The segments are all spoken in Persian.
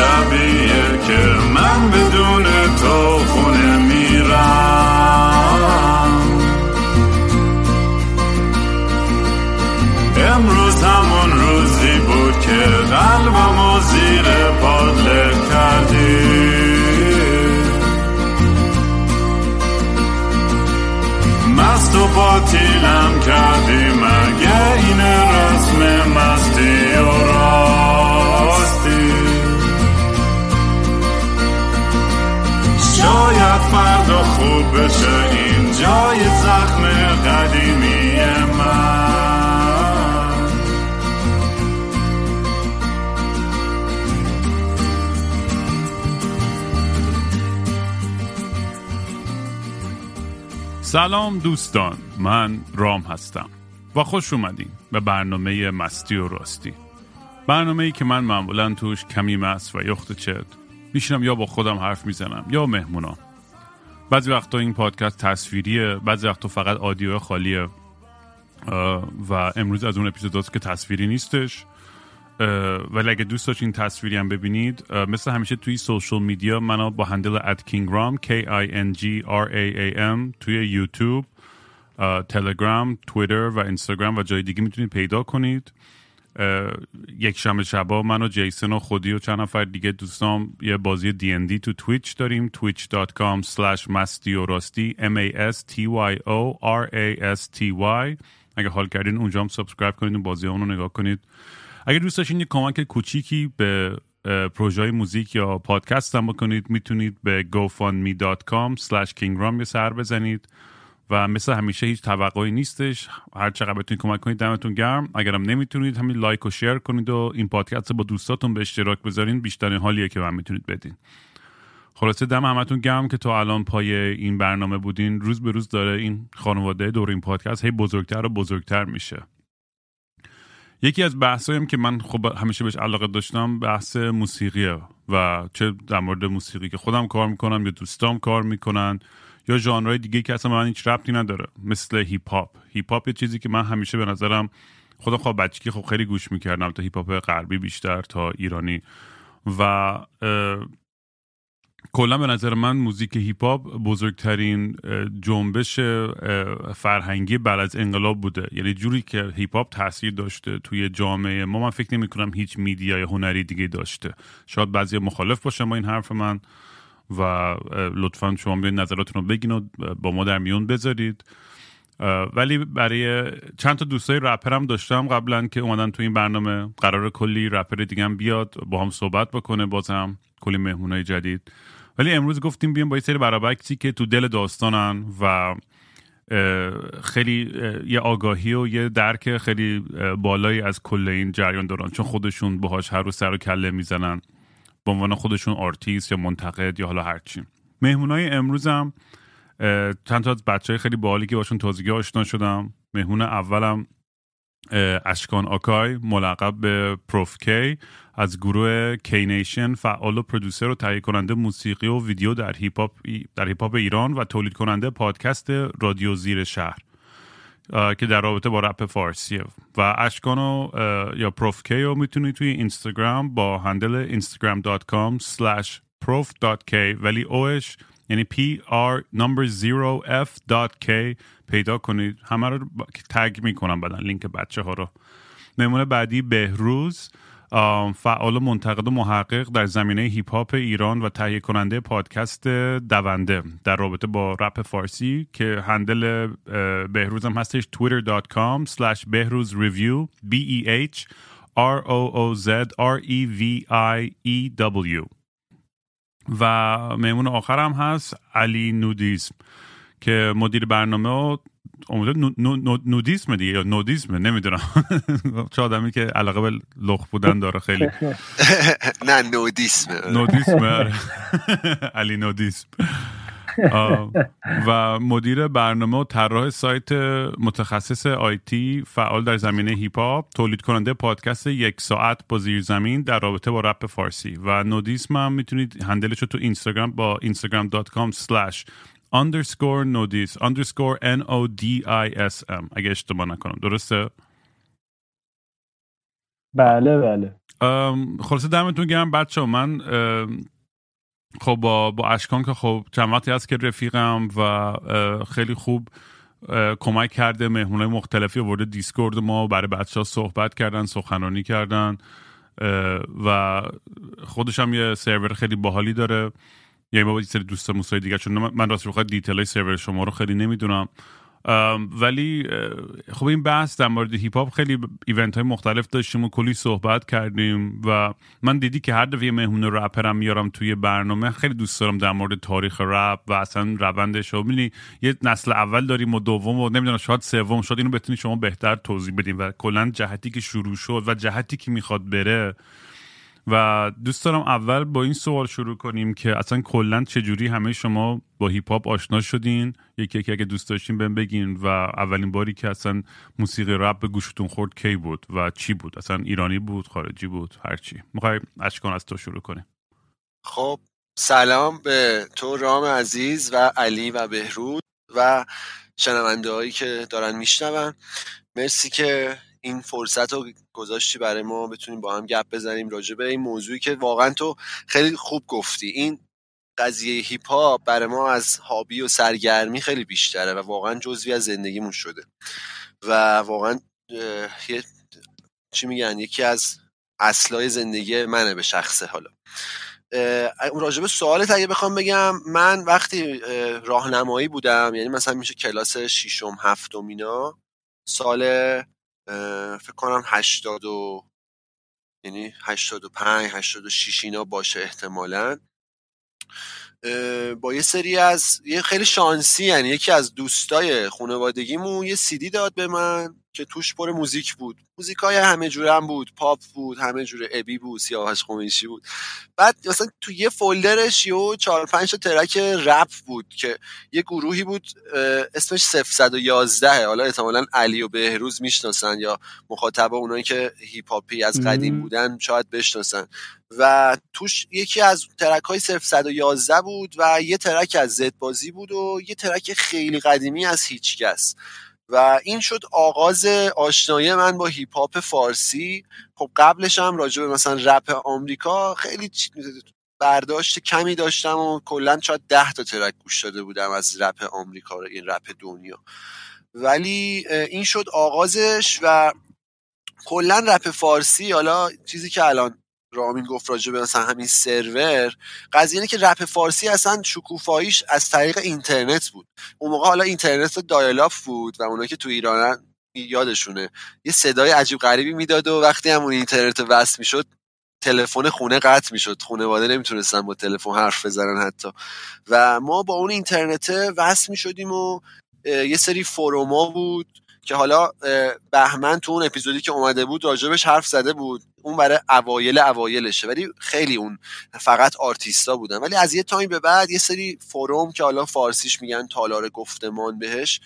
شبیه بشه این جای زخم قدیمی سلام دوستان من رام هستم و خوش اومدین به برنامه مستی و راستی. برنامه ای که من معمولا توش کمی مست و یخت چت میشینم یا با خودم حرف می‌زنم یا مهمونا بعضی وقتا این پادکست تصویریه بعضی وقتا فقط audio خالیه. و امروز از اون اپیزوداست که تصویری نیستش. ولی اگه دوست داشتین تصویری هم ببینید مثل همیشه توی social media منو با handle at کینگرام K I N G R A A M توی یوتیوب تلگرام تویتر و اینستاگرام و جای دیگه می‌تونید پیدا کنید. یک شنبه شبا من و جیسن و خودی و چند نفر دیگه دوستام یه بازی دی تو تویچ داریم. Twitch.com slash مستی و راستی m a s t y o r a s t y. اگه حال کردین اونجا هم subscribe کنید و بازی رو نگاه کنید. اگه دوست داشتین یه کمک کوچیکی به پروژه موزیک یا پادکست هم بکنید می‌تونید به gofundme.com slash kingram یه سر بزنید. و مثل همیشه هیچ توقعی نیستش. هر چقدر بتونید کمک کنید دمتون گرم. اگرم نمی‌تونید همین لایک و شیر کنید و این پادکست با دوستاتون به اشتراک بذارین. بیشترین حالیه که من می‌تونید بدین. خلاصه دم همتون گرم که تا الان پای این برنامه بودین. روز به روز داره این خانواده دور این پادکست هی بزرگتر و بزرگتر میشه. یکی از بحثایم که من خب همیشه بهش علاقه داشتم بحث موسیقیه و چه در مورد موسیقی که خودم کار می‌کنم یا دوستام کار می‌کنن. یا ژانرهای دیگه که اصلا من هیچ ربطی نداره. مثل هیپ هاپ هیپ هاپ یه چیزی که من همیشه به نظرم خودم خب بچگی خب خیلی گوش می‌کردم تا هیپ هاپ غربی بیشتر تا ایرانی. و کلا به نظر من موزیک هیپ هاپ بزرگترین جنبش فرهنگی بعد از انقلاب بوده. یعنی جوری که هیپ هاپ تاثیر داشته توی جامعه ما. من فکر نمی کنم هیچ media ی هنری دیگه داشته. شاید بعضی مخالف باشن با این حرف من. و لطفا شما بیاین نظراتتون رو بگین و با ما در میون بذارید. ولی برای چند تا دوستای رپر هم داشتم قبلا که اومدن تو این برنامه. قرار کلی رپر دیگه هم بیاد با هم صحبت بکنه بازم کلی مهمونای جدید. ولی امروز گفتیم بیام با یه سری برابکسی که تو دل داستانن و خیلی یه آگاهی و یه درک خیلی بالایی از کل این جریان دارن. چون خودشون باهاش هر روز سر و کله می‌زنن. به عنوان خودشون آرتیست یا منتقد یا حالا هرچی. مهمونای امروزم چند تا از بچه های خیلی باحالی که باشون تازگی آشنا شدم. مهمون اولم اشکان آکای ملقب به پروف کی از گروه کی نیشن فعال و producer و تهیه کننده موسیقی و ویدیو در هیپ در هیپ ایران و تولید کننده پادکست رادیو زیر شهر. که در رابطه با رپ فارسیه و اشکانو یا پروف کی رو می‌تونید توی اینستاگرام با handle instagram.com slash prof.k ولی اوش یعنی r number 0 f dot k پیدا کنید. همه رو tag می‌کنم بعدا لینک بچه ها رو. نمونه بعدی بهروز. فعال و منتقد و محقق در زمینه هیپ هاپ ایران و تهیه کننده پادکست دونده در رابطه با رپ فارسی که handle اه، بهروز هم هستش twitter.com slash بهروز review b e h r o o z r e v i e w. و مهمون آخرم هست علی نودیسم که مدیر برنامه و امیده نو- نو- نو- نودیسم دیگه یا نودیسمه نمی‌دونم. چه آدمی که علاقه به لخ بودن داره خیلی. نه نودیسمه نودیسم آره. علی نودیسم. و مدیر برنامه و طراح سایت متخصص آیتی فعال در زمینه هیپ هاپ تولید کننده پادکست یک ساعت با زیر زمین در رابطه با رپ فارسی. و نودیسم هم می‌تونید هندلش رو تو اینستاگرام با instagram.com slash underscore نودیس underscore n o d i s m. اگه اشتباه نکنم. درسته؟ بله بله. خلاصه دمتون گرم بچه من خب با, با اشکان که خب چند وقتی هست که رفیقم و خیلی خوب کمک کرده. مهمونای مختلفی آورده دیسکورد ما برای بچه ها صحبت کردن سخنرانی کردن و خودش هم یه سرور خیلی باحالی داره. یعنی با یه سری دوستموستای دیگه چون من راست بخواد detail های سرور شما رو خیلی نمی‌دونم. ولی خب این بحث در مورد هیپ هاپ خیلی event های مختلف داشتیم و کلی صحبت کردیم و من دیدی که هر دفعه مهمون رپرم میارم توی برنامه خیلی دوست دارم در مورد تاریخ رپ و اصلا روندش و یه نسل اول داریم و دوم و نمی‌دونم شاید سوم شاید اینو بتونی شما بهتر توضیح بدیم و کلا جهتی که شروع شد و جهتی که می‌خواد بره و دوست دارم اول با این سوال شروع کنیم که اصلا کلا چجوری همه شما با هیپ هاپ آشنا شدین؟ یکی یکی اگه دوست داشتین بهم بگین و اولین باری که اصلا موسیقی رپ به گوشتون خورد کی بود و چی بود؟ اصلا ایرانی بود خارجی بود هرچی می‌خوای اشکان از تو شروع کنیم. خب سلام به تو رام عزیز و علی و بهرود و شنونده هایی که دارن میشنون. مرسی که این فرصت رو گذاشتی برای ما بتونیم با هم گپ بزنیم راجع به این موضوعی که واقعا تو خیلی خوب گفتی. این قضیه هیپ هاپ برای ما از هابی و سرگرمی خیلی بیشتره و واقعا جزوی از زندگیمون شده. و واقعا چی میگن یکی از اصلای زندگی منه به شخصه حالا. راجب سوالت اگه بخوام بگم من وقتی راهنمایی بودم یعنی مثلا میشه کلاس ششم هفتم اینا سال فکر کنم 80 و یعنی 85 86 اینا باشه احتمالا. با یه سری از یه خیلی شانسی یعنی یکی از دوستای خانوادگیمون یه سیدی داد به من. که توش پر موزیک بود. موزیک های همه جوره هم بود. پاپ بود همه جوره. ابی بود سیاوش خمیشی بود. بعد مثلا تو یه folder ش یه چهار پنج track رپ بود که یه گروهی بود اسمش 0111 حالا احتمالا علی و بهروز می‌شناسن یا مخاطب اونایی که هیپ هاپی از قدیم بودن شاید بشناسن. و توش یکی از track های 0111 بود و یه track از زد بازی بود و یه track خیلی قدیمی از هیچکس و این شد آغاز آشنایی من با هیپ هاپ فارسی. خب قبلش هم راجع به مثلا رپ آمریکا خیلی برداشت کمی داشتم و کلا شاید ده تا track گوش داده بودم از رپ آمریکا و این رپ دنیا. ولی این شد آغازش و کلا رپ فارسی حالا چیزی که الان رامین گفت راجع به مثلا همین سرور قضیه اینه که رپ فارسی اصلا شکوفاییش از طریق اینترنت بود. اون موقع حالا اینترنت dial-up بود و اونایی که تو ایرانن یادشونه. یه صدای عجیب غریبی می‌داد و وقتی همون اینترنت وصل می‌شد تلفن خونه قطع می‌شد. خونواده نمی‌تونستن با تلفن حرف بزنن حتی. و ما با اون اینترنت وصل می‌شدیم و یه سری forum ا بود که حالا بهمن تو اون اپیزودی که اومده بود راجبش حرف زده بود. اون برای اوایل اوایلشه. ولی خیلی اون فقط آرتیستا بودن. ولی از یه time به بعد یه سری forum که حالا فارسیش میگن تالار گفتمان بهش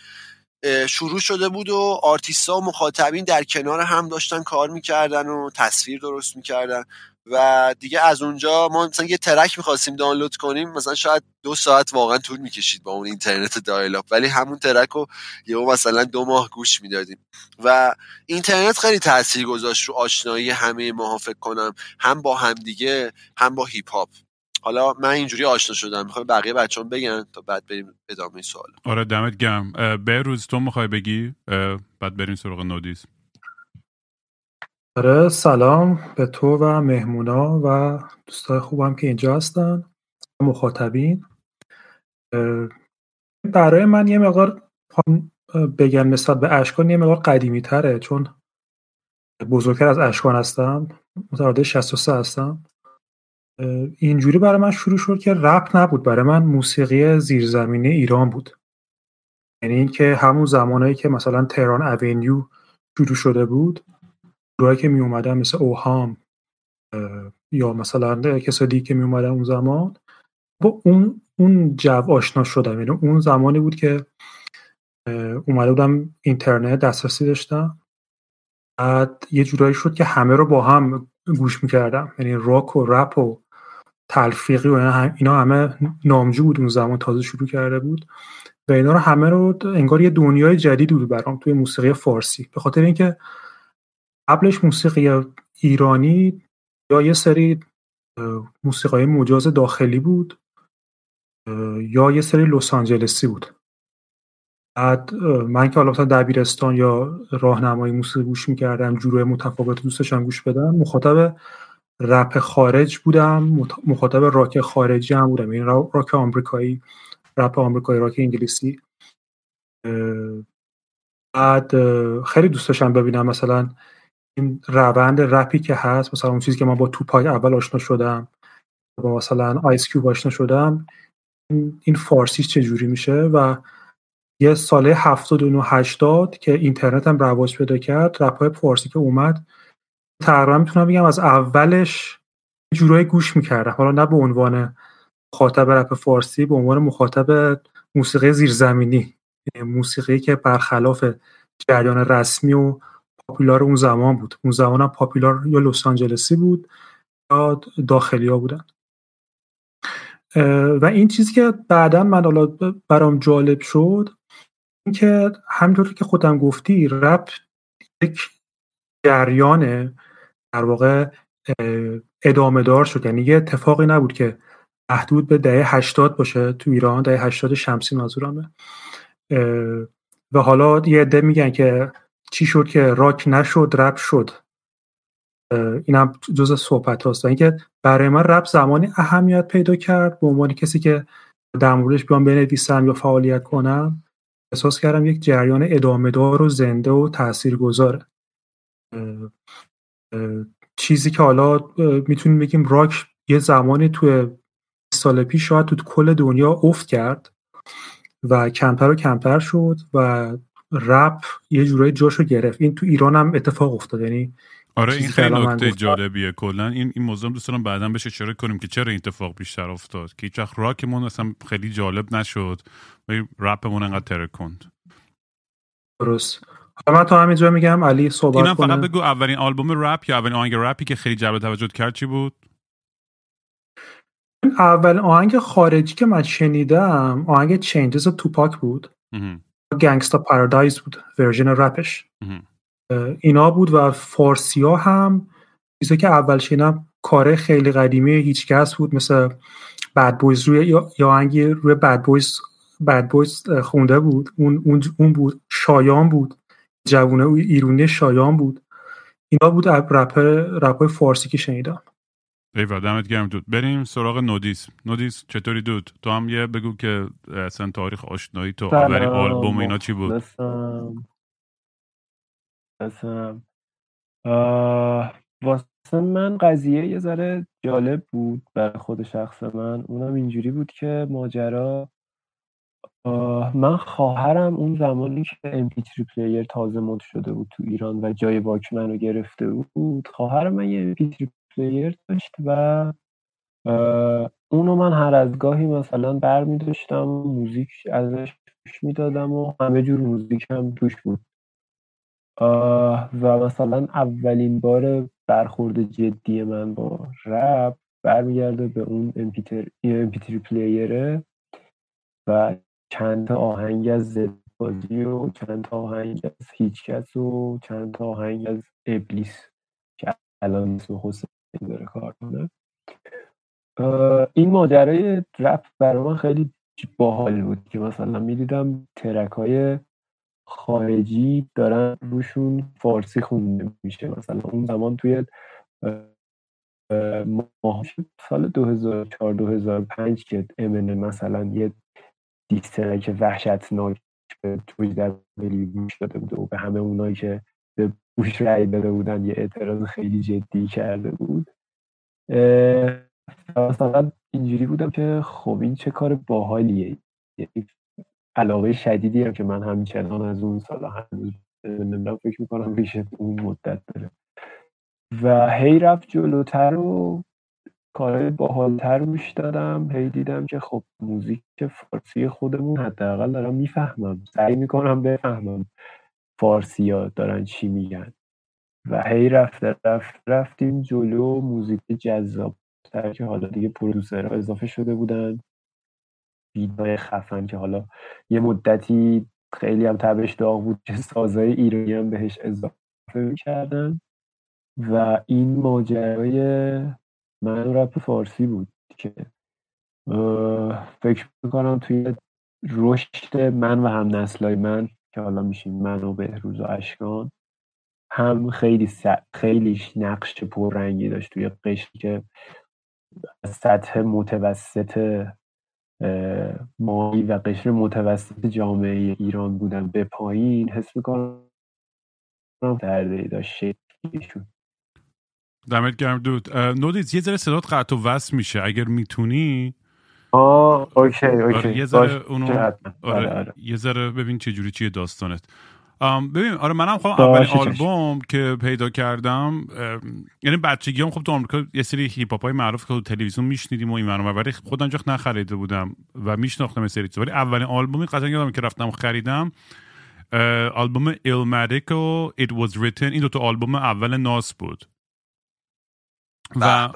شروع شده بود و آرتیستا و مخاطبین در کنار هم داشتن کار می‌کردن و تصویر درست می‌کردن. و دیگه از اونجا ما مثلا یه track می‌خواستیم دانلود کنیم مثلا شاید دو ساعت واقعا طول می‌کشید با اون اینترنت dial-up ولی همون track رو یه مثلا دو ماه گوش می‌دادیم. و اینترنت خیلی تاثیر گذاشت رو آشنایی همه ماها فکر کنم هم با همدیگه هم با هیپ هاپ. حالا من اینجوری آشنا شدم می‌خوام بقیه بچه‌ام بگن تا بعد بریم ادامه سوال آره دمت گرم. روز تو می‌خوای بگی؟ بعد بریم سراغ نودیس آره سلام به تو و مهمونا و دوستای خوبم که اینجا هستن مخاطبین. برای من یه مقدار بگم نسبت به اشکان یه مقدار قدیمی تره چون بزرگتر از اشکان هستم متولد 63 هستم. اینجوری برای من شروع شد که رپ نبود برای من موسیقی زیرزمینی ایران بود. یعنی اینکه همون زمانایی که مثلا تهران اونیو شروع شده بود گروهایی که می اومدن مثل اوهام یا مثلا کسایی که می اومدن اون زمان با اون اون جو آشنا شدم. یعنی اون زمانی بود که اومده بودم اینترنت دسترسی داشتم. بعد یه جورایی شد که همه رو با هم گوش می‌کردم. یعنی راک و رپ و تلفیقی و اینا همه نامجو بود اون زمان تازه شروع کرده بود. و اینا رو همه رو انگار یه دنیای جدید بود برام توی موسیقی فارسی. به خاطر اینکه قبلش موسیقی ایرانی یا یه سری موسیقای مجاز داخلی بود یا یه سری لس آنجلسی بود. بعد من که حالا مثلا دبیرستان یا راهنمایی موسیقی گوش می‌کردم جوره متفاوت دوستشان گوش بدم مخاطب رپ خارج بودم مخاطب راک خارجی هم بودم این یعنی راک آمریکایی رپ آمریکایی راک انگلیسی. بعد خیلی دوست ببینم مثلا این روند رپی که هست مثلا اون چیزی که من با توپاک اول آشنا شدم با مثلا آیس کیوب آشنا شدم این فارسیش چجوری میشه؟ و یه ساله 79 80 که اینترنت هم رواج پیدا کرد رپ های فارسی که اومد تقریبا می‌تونم بگم از اولش جورایی گوش می‌کردم. حالا نه به عنوان مخاطب رپ فارسی به عنوان مخاطب موسیقی زیرزمینی یعنی موسیقی که برخلاف جریان رسمی و پاپولار اون زمان بود. اون زمان هم پاپولار یا لس آنجلسی بود یا داخلی ها بودن و این چیزی که بعدا من حالا برام جالب شد اینکه همینطور که خودم گفتی رپ یک جریان در واقع ادامه دار شد. یعنی یه اتفاقی نبود که محدود به دهه 80 باشه تو ایران دهه 80 شمسی منظورمه. و حالا یه عده میگن که چی شد که راک نشد رپ شد. این هم جز صحبت هاست. و اینکه برای من رپ زمانی اهمیت پیدا کرد به عنوان کسی که در موردش بیان بنویسم یا فعالیت کنم. احساس کردم یک جریان ادامه دار و زنده و تاثیرگذاره. چیزی که حالا می‌تونیم بگیم راک یه زمانی توی سال پیش شاید تو کل دنیا افت کرد و کمتر و کمتر شد و رپ یه جورایی جاشو گرفت. این تو ایران هم اتفاق افتاد. یعنی آره این خیلی نکته جالبیه کلا. این این موضوع دوست دارم بعدا بهش اشاره کنیم که چرا این اتفاق بیشتر افتاد. که هیچ راکمون اصلا خیلی جالب نشد. و رپمون انقدر ترکوند. درست. حالا من تا همینجا میگم علی صحبت اینم فقط بگو اولین آلبوم رپ یا اولین آهنگ رپی که خیلی جلب توجه کرد چی بود؟ اول آهنگ خارجی که من شنیدم آهنگ Changes توپاک بود. Gangsta's Paradise بود version رپش. اینا بود و فارسی ها هم چیزی که اول شنیدم کار خیلی قدیمی هیچکس بود مثل Bad Boys روی یا آهنگی روی Bad Boys Bad Boys خونده بود. اون, اون, اون بود. شایان بود. جوونه ایرونی شایان بود. اینا بود رپ رپ فارسی که شنیدم. ایوا دمت گرم dude. بریم سراغ نودیس. نودیس چطوری dude؟ تو هم یه بگو که اصلا تاریخ آشنایی تو اولین آلبوم اینا چی بود؟ واسه من قضیه یه ذره جالب بود برای خود شخص من. اونم اینجوری بود که ماجرا من خواهرم اون زمانی که MP3 player تازه مد شده بود تو ایران و جای واکمن رو گرفته بود خواهر من یه MP3 player داشت و اونو من هر از گاهی مثلا بر می داشتم موزیک ازش گوش می‌دادم و همه جور موزیک هم توش بود. و مثلا اولین بار برخورد جدی من با رپ برمیگرده به اون MP3 پلیره و چند آهنگ از زدبازی و چند آهنگ از هیچکس و چند آهنگ از ابلیس که الان اسم حسین داره کار کنه این ماجرای رپ برای من خیلی باحال بود که مثلا می‌دیدم ترک های خارجی دارن روشون فارسی خونده میشه. مثلا اون زمان توی ماه سال 2004 2005 که امن مثلا یه دیسترک وحشتناک توی در گوش داده بود و به همه اونایی که به بوش رأی داده بودن یه اعتراض خیلی جدی کرده بود. مثلا اینجوری بودم که خب این چه کار باحالیه. یعنی علاقه شدیدی هم که من همچنان از اون سال هنوز نمی‌دونم فکر می‌کنم ریشه اون مدت داره. و هی رفت جلوتر و کارهای باحالتر روش دادم. هی دیدم که خب موزیک فارسی خودمون حداقل دارم می‌فهمم. سعی می‌کنم بفهمم. فارسی ها دارن چی میگن. و هی رفت رفت رفتیم جلو موزیک جذاب که حالا دیگه پرودوسرها اضافه شده بودن بیدای خفن که حالا یه مدتی خیلی هم تبش داغ بود که سازهای ایرانی هم بهش اضافه می‌کردن. و این ماجرای من رپ فارسی بود که فکر می‌کنم توی رشد من و هم نسلای من که حالا میشیم من و بهروز و اشکان هم خیلی س... خیلیش نقش پررنگی داشت توی قشری که سطح متوسط مایی و قشر متوسط جامعه ایران بودن به پایین حس می‌کنم درده داشت شکلیشون دمت گرم dude. نودیز یه ذره صدات قطع و وصل میشه. اگر می‌تونی آه okay okay. آره یه ذره اونو آره, آره. یه ذره ببین چه جوری چیه داستانت. ببین آره منم خب اولین آلبوم که پیدا کردم یعنی بچگی هم خب تو آمریکا یه سری هیپ هاپ های معروف که تو تلویزیون میشنیدیم و این منو ولی خودم جخ نخریده بودم و میشناختم سری ولی اولین آلبومی قشنگ یادم که رفتم خریدم آلبوم Illmatic و It Was Written. این دو تا آلبوم اول Nas بود. و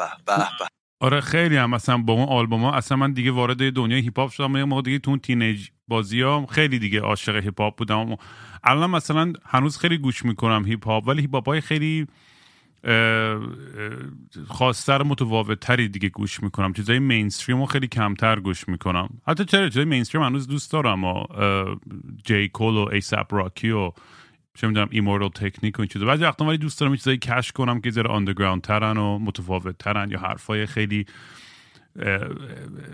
آره خیلی هم مثلا با اون آلبوم ها اصلا من دیگه وارد دنیای هیپ هاپ شدم موقع دیگه تو اون teenage بازی ها خیلی دیگه عاشق هیپ هاپ بودم. الان مثلا هنوز خیلی گوش می‌کنم هیپ هاپ ولی هیپ هاپ های خیلی خاصتر متفاوت تری دیگه گوش می‌کنم. چیزای mainstream رو خیلی کمتر گوش می‌کنم. حتی چرا چیزای mainstream هنوز دوست دارم J. Cole و A$AP Rocky و چه می‌دونم Immortal Technique و این چیزا. بعضی وقتا ولی دوست دارم چیزایی catch کنم که ذره underground ترن و متفاوت ترن یا حرفای خیلی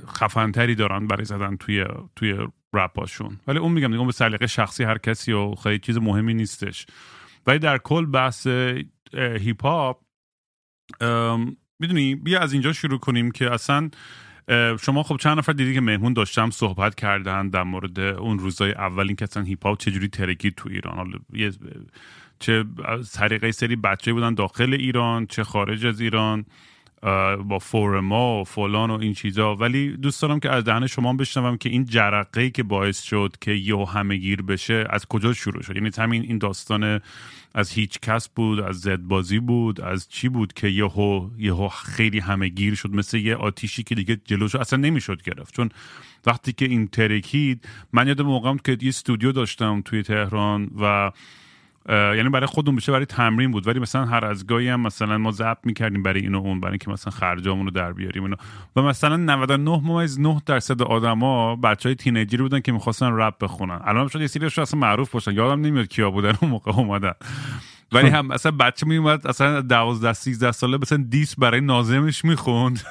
خفنتری دارن برای زدن توی توی رپاشون. ولی اون میگم دیگه به سلیقه شخصی هر کسی و خیلی چیز مهمی نیستش. ولی در کل بحث هیپ هاپ می‌دونی بیا از اینجا شروع کنیم که اصلا شما خب چند نفر دیدی که مهمون داشتم صحبت کردن در مورد اون روزای اول این که اصلا هیپ هاپ چجوری ترکید تو ایران؟ چه طریق یه سری بچه بودن داخل ایران چه خارج از ایران با فورما و فلان و این چیزا. ولی دوست دارم که از دهن شما بشنوم که این جرقه که باعث شد که یه همه گیر بشه از کجا شروع شد؟ یعنی همین این داستان از هیچ کس بود از زد بازی بود از چی بود که یهو یهو خیلی همه گیر شد مثل یه آتیشی که دیگه جلوشو اصلا نمی‌شد گرفت. چون وقتی که این ترکید من یادم موقعم که یه استودیو داشتم توی تهران و یعنی برای خودمون بشه برای تمرین بود. ولی مثلا هر از گاهی هم مثلا ما ضبط می‌کردیم برای اینو اون برای اینکه مثلا خرجامون رو در بیاریم اینو و مثلا 99 ممیز 9 درصد آدما بچهای تینیجری بودن که می‌خواستن رپ بخونن. الان شد یه سریشون اصلا معروف باشن. یادم نمیاد کیا بودن اون موقع اومدن. ولی هم مثلا بچه می اومد اصلا 12 13 ساله مثلا دیس برای نازمش می‌خوند.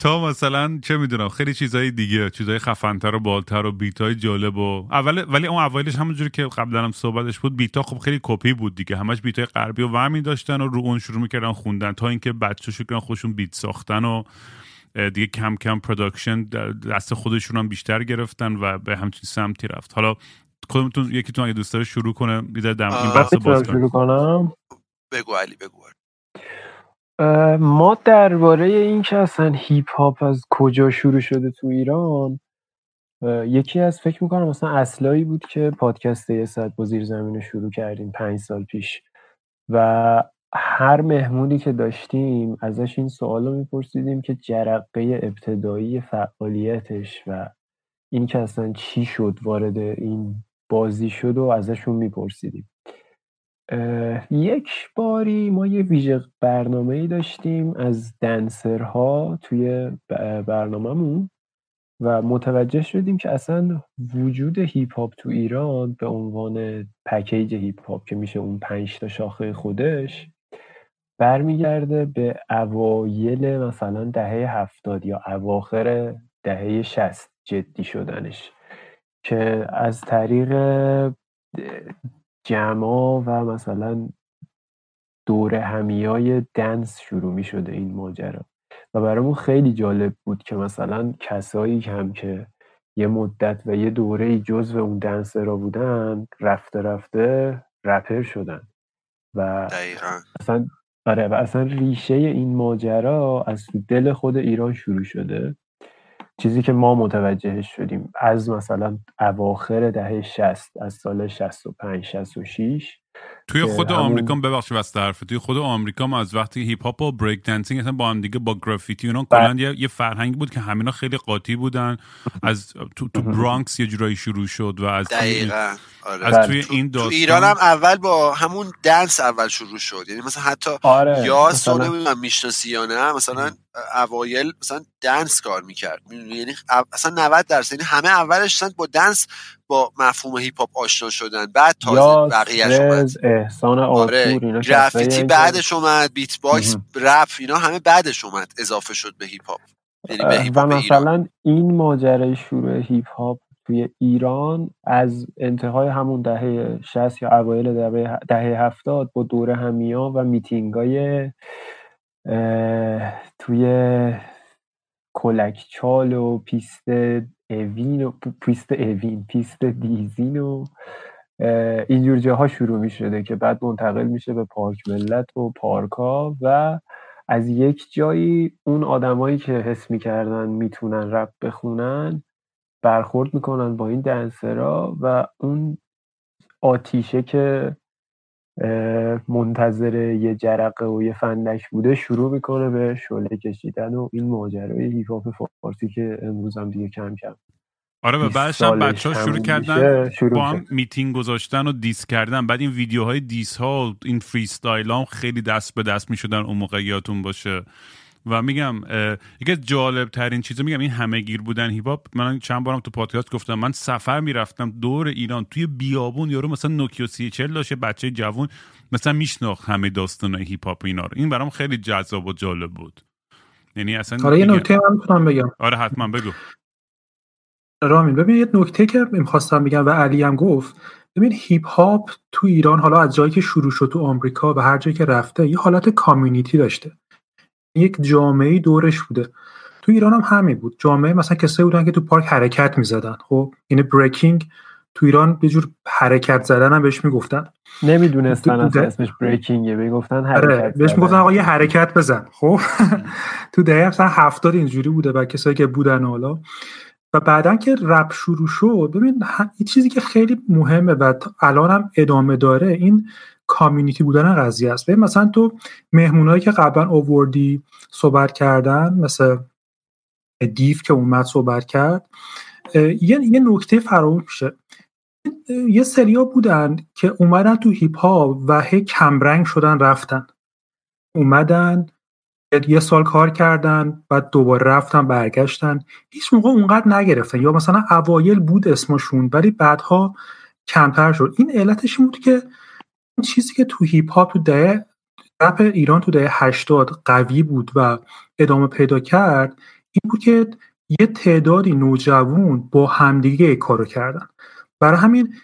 تا مثلا چه می‌دونم خیلی چیزهای دیگه چیزهای خفنتر و بالتر و بیت های جالب و اول ولی اون اولش همونجوری که قبلا هم صحبتش بود بیت ها خب خیلی کپی بود دیگه. همش بیت های غربی و ومی داشتن و رو اون شروع می‌کردن خوندن تا اینکه بچه شکرن خودشون بیت ساختن و دیگه کم کم production دست خودشون هم بیشتر گرفتن و به همچین سمتی رفت. حالا خودتون یکیتون اگه دوست داره شروع کنه بذار در این بحث باز کنم. بگو علی بگو. ما درباره این که اصلا هیپ هاپ از کجا شروع شده تو ایران یکی از فکر می‌کنم مثلا اصلایی بود که پادکست یه ساعت با زیر زمین رو شروع کردیم پنج سال پیش و هر مهمونی که داشتیم ازش این سوال رو میپرسیدیم که جرقه ابتدایی فعالیتش و این که اصلا چی شد وارد این بازی شد و ازشون میپرسیدیم. یک باری ما یه ویژه ای داشتیم از dancer ها توی برنامهمون و متوجه شدیم که اصلا وجود هیپ هاپ تو ایران به عنوان پکیج هیپ هاپ که میشه اون پنج تا شاخه خودش برمیگرده به اوایل مثلا دهه هفتاد یا اواخر دهه شست جدی شدنش که از طریق جمع و مثلا دور همیای دنس شروع می شده این ماجرا. و برامون خیلی جالب بود که مثلا کسایی هم که یه مدت و یه دوره جزو اون را بودن رفته رفته رپر شدن. و دقیقا. اصلا آره و اصلا ریشه این ماجرا از دل خود ایران شروع شده. چیزی که ما متوجهش شدیم از مثلا اواخر دهه 60 از سال 65 66 توی خود همون- آمریکا ببخشید واسه حرف توی خود آمریکا ما از وقتی هیپ هاپ و بریک دنسینگ اصلا با هم دیگه با گرافیتی اونا بله. کلا یه, یه فرهنگ بود که همینا خیلی قاطی بودن. از تو, تو برانکس یه جورایی شروع شد و از توی- دقیقا. آره. از بله. توی تو, این تو داستان ایران هم اول با همون dance اول شروع شد. یعنی مثلا حتی آره یاس رو مثلا نمی‌دونم می‌شناسی یا نه مثلا اوایل مثلا dance کار می‌کرد. یعنی اصلا 90 درصد یعنی همه اولش با dance با مفهوم هیپ هاپ آشنا شدن. بعد تازه یا بقیهش اومد. احسان آره آتور اینا گرافیتی بعدش اومد beatbox. رپ اینا همه بعدش اومد اضافه شد به هیپ هاپ یعنی هیپ و هاپ ایران مثلا این ماجرای شروع هیپ هاپ توی ایران از انتهای همون دهه 60 یا اوایل دهه دهه 70 با دوره همیا و میتینگای توی کلکچال و پیست اوین و پیست اوین پیست دیزین و اینجور جاها شروع می شده که بعد منتقل میشه به پارک ملت و پارکا و از یک جایی اون آدمایی که حس می‌کردن می‌تونن رپ بخونن برخورد می‌کنن با این dancer ا و اون آتیشه که منتظر یه جرقه و یه فندک بوده شروع می‌کنه به شعله کشیدن و این ماجرای هیپ فارسی که امروز هم دیگه کم کم. آره و 20 بعدش هم بچه ها شروع کردن شروع با هم. میتینگ گذاشتن و diss کردن. بعد این ویدیوهای diss ها و این freestyle ها هم خیلی دست به دست می‌شدن اون موقع یادتون باشه. و میگم یکی از جالب ترین چیزا میگم این همه گیر بودن هیپ هاپ. من چند بارم تو پادکست گفتم من سفر می‌رفتم دور ایران توی بیابون یارو مثلا نوکیا سی چل داشته بچه جوون مثلا میشناخت همه داستان هیپ هاپ اینا رو. این برام خیلی جذاب و جالب بود. یعنی اصلا حالا یه نکته می‌تونم بگم. آره حتما بگو. رامین ببین یه نکته که می‌خواستم بگم و علی هم گفت ببین هیپ هاپ تو ایران حالا از جایی که شروع شد تو آمریکا و هر جایی که رفته یه حالت community داشته. یک جامعه دورش بوده. تو ایران هم همین بود. جامعه مثلا کسایی بودن که تو پارک حرکت می‌زدن. خب یعنی بریکینگ تو ایران یه جور حرکت زدن هم بهش می‌گفتن. نمی‌دونستن اصلا تو- اسمش بریکینگه می‌گفتن آره حرکت بهش. می‌گفتن آقا یه حرکت بزن. خب؟ تو دهه مثلا هفتاد اینجوری بوده و کسایی که بودن حالا. و بعدا که رپ شروع شد ببین یه چیزی که خیلی مهمه و الان هم ادامه داره این کامیونیتی بودن قضیه است. ببین مثلا تو مهمونایی که قبلا اووردی صحبت کردن مثل دیف که اومد صحبت کرد یه, یه نکته فراموش میشه. یه سریا بودن که اومدن تو هیپ هاپ و هی کمرنگ شدن رفتن. اومدن یه سال کار کردن بعد دوباره رفتن برگشتن. هیچ موقع اونقدر نگرفتن. یا مثلا اوایل بود اسمشون ولی بعدها کمتر شد. این علتش این بود که این چیزی که تو هیپ هاپ تو دهه رپ ایران تو دهه 80 قوی بود و ادامه پیدا کرد این بود که یه تعدادی نوجوان با همدیگه کارو کردن. برای همین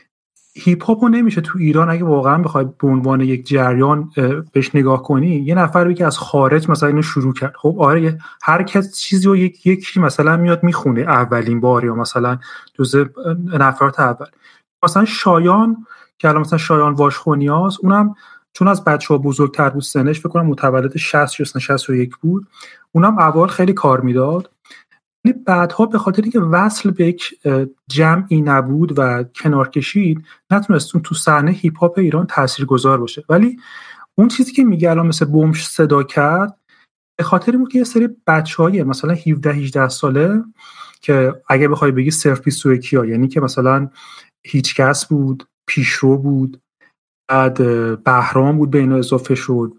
هیپ هاپ رو نمیشه تو ایران اگه واقعا بخوای به عنوان یک جریان بهش نگاه کنی یه نفر بگه از خارج مثلا اینو شروع کرد. خب آره هر کس چیزی رو یک یکی مثلا میاد می‌خونه اولین بار یا مثلا جزء نفرات اول. مثلا شایان که الان مثلا شایان واشخونیاز اونم چون از بچه ها بزرگتر بود سنش فکر کنم متولد 60 60 61 بود اونم اول خیلی کار می‌داد. ولی بعدها به خاطر اینکه وصل به یک جمعی نبود و کنار کشید نتونست اون تو صحنه هیپ هاپ ایران تاثیرگذار باشه. ولی اون چیزی که میگه الان مثل بومش صدا کرد به خاطر بود که یه سری بچهای مثلا 17 18 ساله که اگه بخوای بگی صرف 21 ها یعنی که مثلا هیچکس بود پیشرو بود بعد بهرام بود به اینا اضافه شد.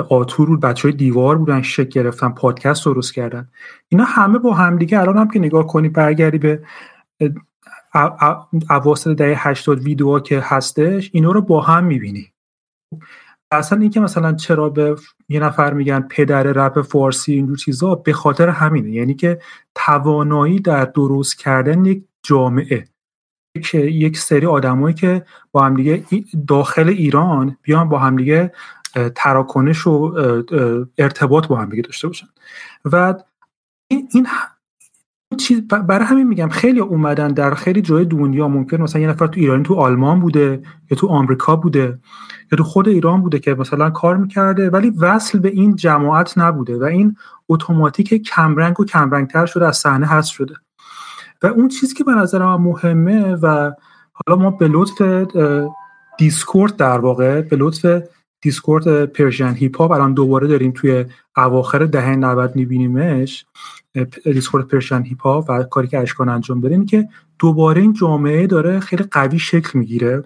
آتور بود بچه های دیوار بودن شک گرفتن پادکست درست کردن. اینا همه با همدیگه الان هم که نگاه کنی برگردی به اواسط دهه 80 ویدیوها که هستش اینا رو با هم می‌بینی. اصلا اینکه مثلا چرا به یه نفر میگن پدر رپ فارسی اینجور چیزا به خاطر همینه. یعنی که توانایی در درست کردن یک جامعه یک, یک سری آدمایی که با همدیگه ای- داخل ایران بیان با همدیگه اه، تراکنش و ارتباط با همدیگه داشته باشن. و این, چیز برای همین میگم خیلی اومدن در خیلی جای دنیا ممکن مثلا یه نفر تو ایران تو آلمان بوده یا تو آمریکا بوده یا تو خود ایران بوده که مثلا کار می‌کرده ولی وصل به این جماعت نبوده و این اتوماتیک کمرنگ و کمرنگتر شده از صحنه هست شده. و اون چیزی که به نظر من مهمه و حالا ما به لطف Discord در واقع به لطف Discord Persian Hip Hop الان دوباره داریم توی اواخر دهه 90 میبینیمش Discord Persian Hip Hop و کاری که اشکان انجام داره که دوباره این جامعه داره خیلی قوی شکل می‌گیره.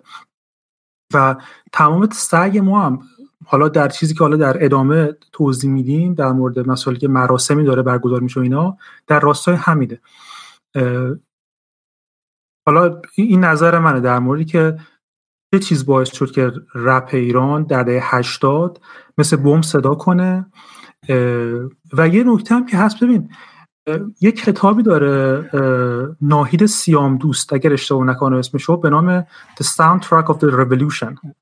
و تمام سعی ما هم حالا در چیزی که حالا در ادامه توضیح میدیم در مورد مسائلی که مراسمی داره برگزار میشه اینا در راستای همینه. حالا این نظر منه در موردی که چه چیز باعث شد که رپ ایران در دهه 80 مثل بوم صدا کنه و یه نکته هم که هست ببین یک کتابی داره ناهید سیام دوست اگر اشتباه نکنه اسمشو به نام The Soundtrack of the Revolution.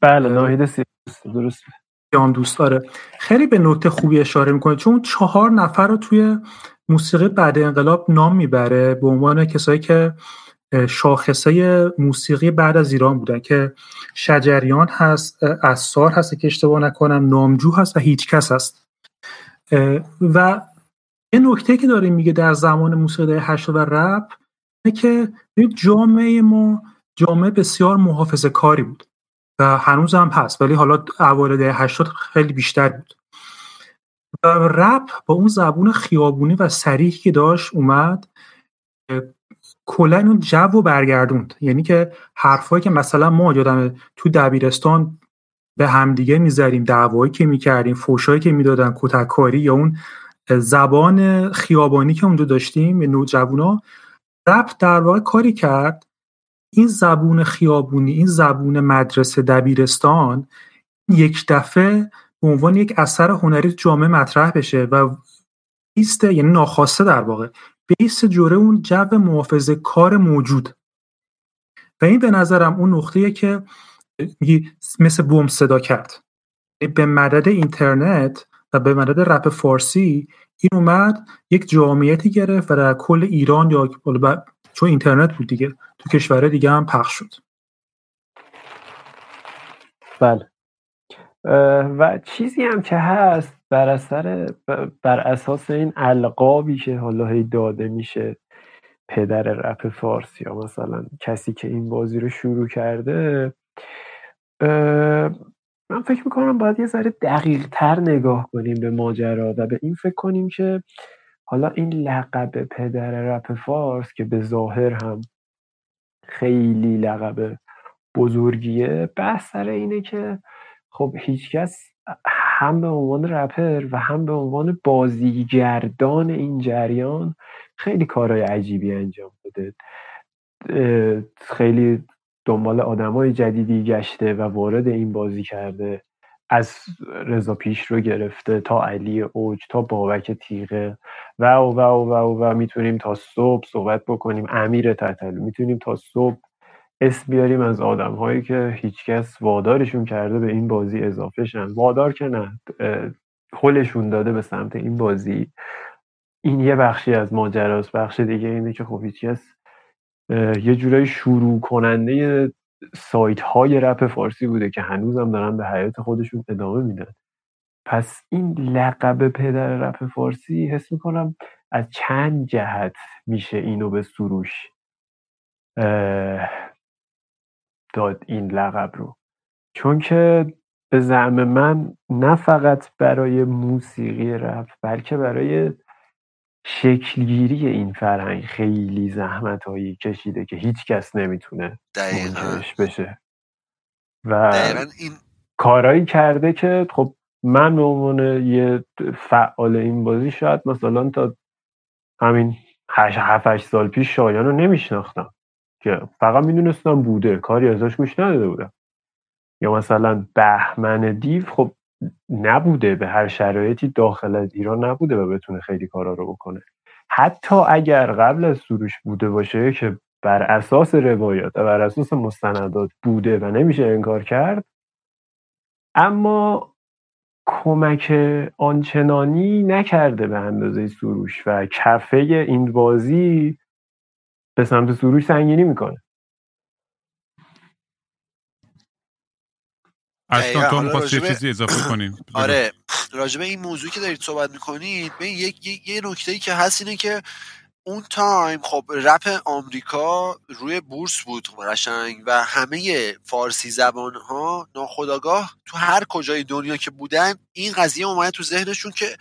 بله ناهید سیام درست سیام دوست داره خیلی به نکته خوبی اشاره می‌کنه چون چهار نفر رو توی موسیقی بعد انقلاب نام می‌بره به عنوان کسایی که شاخصه موسیقی بعد از ایران بودن که شجریان هست اسار هست که اشتباه نکنم نامجو هست و هیچکس هست. و یه نکته که داره میگه در زمان موسیقی هشت و رپ اینه که جامعه ما جامعه بسیار محافظه کاری بود و هنوز هم هست ولی حالا اوایل دهه 80 خیلی بیشتر بود. و رپ با اون زبون خیابونی و سریحی که داشت اومد کلا اون جو رو برگردوند. یعنی که حرفایی که مثلا ما یادم تو دبیرستان به همدیگه می‌ذاریم دعوایی که می‌کردیم فوشایی که می‌دادن کتککاری یا اون زبان خیابانی که اونجا داشتیم نوجوانا رپ در واقع کاری کرد. این زبون خیابونی این زبون مدرسه دبیرستان یک دفعه به عنوان یک اثر هنری جامعه مطرح بشه و بیست یعنی ناخواسته در واقع. بیس جوره اون جو محافظه کار موجود. و این به نظرم اون نقطه‌ایه که مثل بوم صدا کرد. به مدد اینترنت و به مدد رپ فارسی این اومد یک جامعیتی گرفت و در کل ایران یا چون اینترنت بود دیگه تو کشورهای دیگه هم پخش شد. بله. و چیزی هم که هست بر اثر بر اساس این القابی که حالا هی داده میشه پدر رپ فارسی یا مثلا کسی که این بازی رو شروع کرده من فکر می‌کنم باید یه ذره دقیق تر نگاه کنیم به ماجرا و به این فکر کنیم که حالا این لقب پدر رپ فارس که به ظاهر هم خیلی لقب بزرگیه بحث سر اینه که خب هیچکس هم به عنوان رپر و هم به عنوان بازیگردان این جریان خیلی کارهای عجیبی انجام داده. خیلی دنبال آدمای جدیدی گشته و وارد این بازی کرده. از رضا پیش رو گرفته تا علی اوج تا بابک تیغه. و و و و و می‌تونیم تا صبح صحبت بکنیم. امیر تتلو می‌تونیم تا صبح اسم بیاریم از آدم هایی که هیچکس وادارشون کرده به این بازی اضافه شن. وادار که نه خلشون داده به سمت این بازی. این یه بخشی از ماجراست. بخش دیگه اینه که خب هیچکس یه جورایی شروع کننده سایت های رپ فارسی بوده که هنوزم دارن به حیات خودشون ادامه میدن. پس این لقب پدر رپ فارسی حس می‌کنم از چند جهت میشه اینو به سروش داد این لقب رو. چون که به زعم من نه فقط برای موسیقی رپ بلکه برای شکلگیری این فرهنگ خیلی زحمت هایی کشیده که هیچ کس نمی‌تونه منکرش بشه. و این... کارایی کرده که خب من به عنوان یه فعال این بازی شاید مثلا تا همین 7 سال پیش شایان رو نمیشناختم. که فقط می‌دونستم بوده کاری ازش گوش نداده بودم. یا مثلا بهمن دیو خب نبوده به هر شرایطی داخل از ایران نبوده و بتونه خیلی کارا رو بکنه. حتی اگر قبل از سروش بوده باشه که بر اساس روایات و بر اساس مستندات بوده و نمیشه انکار کرد اما کمک آنچنانی نکرده به اندازه سروش و کفه این بازی به سمت سروش سنگینی می‌کنه. اشکان تو چیزی اضافه کنین آره. راجبه این موضوعی که دارید صحبت می‌کنید به یک یه, یه نکته ای که هست اینه که اون تایم خب رپ آمریکا روی بورس بود قشنگ و همه فارسی زبان ها ناخداگاه تو هر کجای دنیا که بودن این قضیه اومده تو ذهنشون که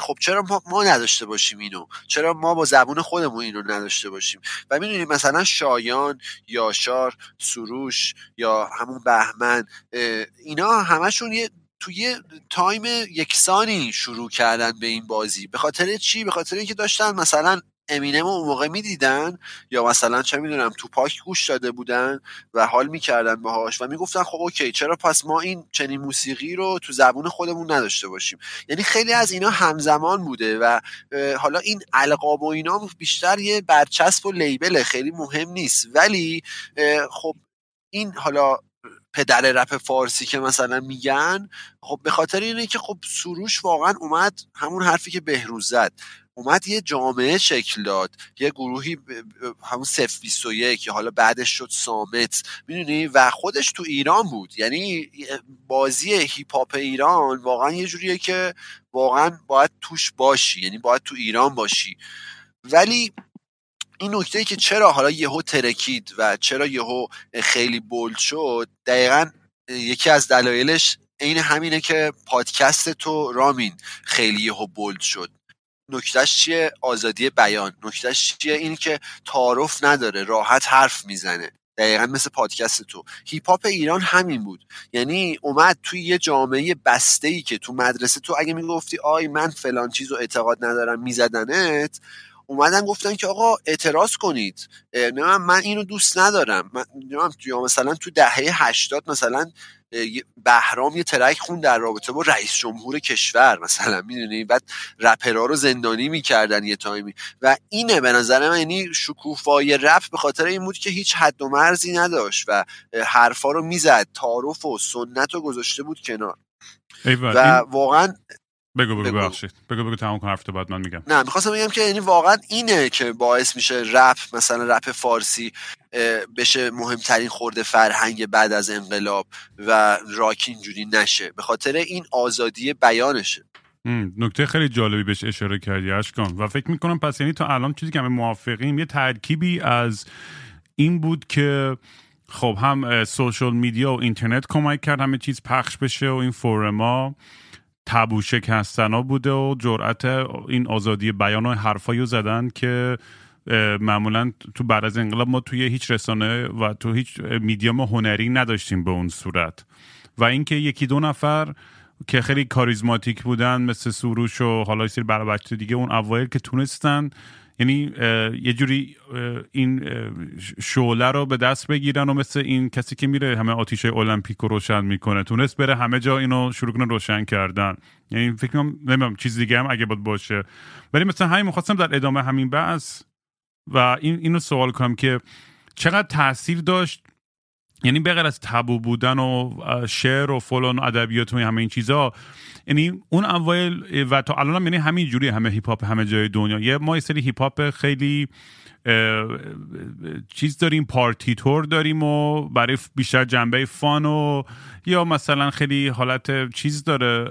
خب چرا ما, ما نداشته باشیم اینو؟ چرا ما با زبون خودمون اینو نداشته باشیم؟ و می‌دونید مثلا شایان یاشار سروش یا همون بهمن اینا همشون یه توی time یکسانی شروع کردن به این بازی. به خاطر چی؟ به خاطر اینکه داشتن مثلا امینم اون موقع می‌دیدن یا مثلا چه می‌دونم Tupac گوش داده بودن و حال می‌کردن باهاش و می‌گفتن خب OK چرا پس ما این چنین موسیقی رو تو زبون خودمون نداشته باشیم؟ یعنی خیلی از اینا همزمان بوده و حالا این القاب و اینا بیشتر یه برچسب و label خیلی مهم نیست. ولی خب این حالا پدر رپ فارسی که مثلا میگن خب به خاطر اینه که خب سروش واقعا اومد همون حرفی که بهروز زد. اومد یه جامعه شکل داد. یه گروهی همون سف 21 که حالا بعدش شد سامت. می‌دونی؟ و خودش تو ایران بود. یعنی بازی هیپ هاپ ایران واقعا یه جوریه که واقعا باید توش باشی. یعنی باید تو ایران باشی. ولی این نکته ای که چرا حالا یهو ترکید و چرا یهو خیلی bold شد دقیقا یکی از دلایلش عین همینه که پادکست تو رامین خیلی یهو بولد شد. نکتهش چیه؟ آزادی بیان. نکتهش چیه؟ این که تعارف نداره راحت حرف می‌زنه. دقیقا مثل پادکست تو. هیپ هاپ ایران همین بود. یعنی اومد توی یه جامعه بسته ای که تو مدرسه تو اگه می‌گفتی آی من فلان چیز رو اعتقاد ندارم میزدنت اومدن گفتن که آقا اعتراض کنید. من, من اینو دوست ندارم. من مثلا تو دهه هشتاد مثلا بهرام یه ترک خون در رابطه با رئیس جمهور کشور مثلا می‌دونی؟ بعد رپرا رو زندانی می‌کردن یه تایمی. و اینه به نظر من یعنی شکوفای رپ به خاطر این بود که هیچ حد و مرزی نداشت و حرفا رو می‌زد تعارف و سنت رو گذاشته بود کنار. و واقعا بگو بگو ببخشید. بگو بگو تمام کن حرفت بعد من میگم. نه می‌خواستم بگم که یعنی واقعا اینه که باعث میشه رپ مثلا رپ فارسی بشه مهمترین خورده فرهنگ بعد از انقلاب و راک اینجوری نشه. به خاطر این آزادی بیانشه. نکته خیلی جالبی بهش اشاره کردی اشکان. و فکر می‌کنم پس یعنی تا الان چیزی که همه موافقیم یه ترکیبی از این بود که خب هم سوشال میدیا و اینترنت کمک کرد همه چیز پخش بشه و این فورما تبو شکستنا بوده و جرأت این آزادی بیان و حرفایی رو زدن که معمولا تو بعد از انقلاب ما توی هیچ رسانه و تو هیچ میدیوم هنری نداشتیم به اون صورت. و اینکه یکی دو نفر که خیلی کاریزماتیک بودن مثل سروش و حالا سری برای دیگه اون اوایل که تونستن یعنی یه جوری این شعله رو به دست بگیرن و مثل این کسی که میره همه آتیش المپیک رو روشن می‌کنه. تونست بره همه جا اینو شروع کنه روشن کردن. یعنی فکر کنم نمی‌دونم چیز دیگه هم اگه بود باشه. ولی مثلا همین می‌خواستم در ادامه همین بحث و این اینو سوال کنم که چقدر تاثیر داشت یعنی بغیر از تابو بودن و شعر و فلان ادبیات و همه این چیزا یعنی اون اوایل و تا الان هم یعنی همین جوری همه هیپ هاپ همه جای دنیا. یه ما یه سری هیپ هاپ خیلی چیز داریم پارتی طور داریم و برای بیشتر جنبه fun و یا مثلا خیلی حالت چیز داره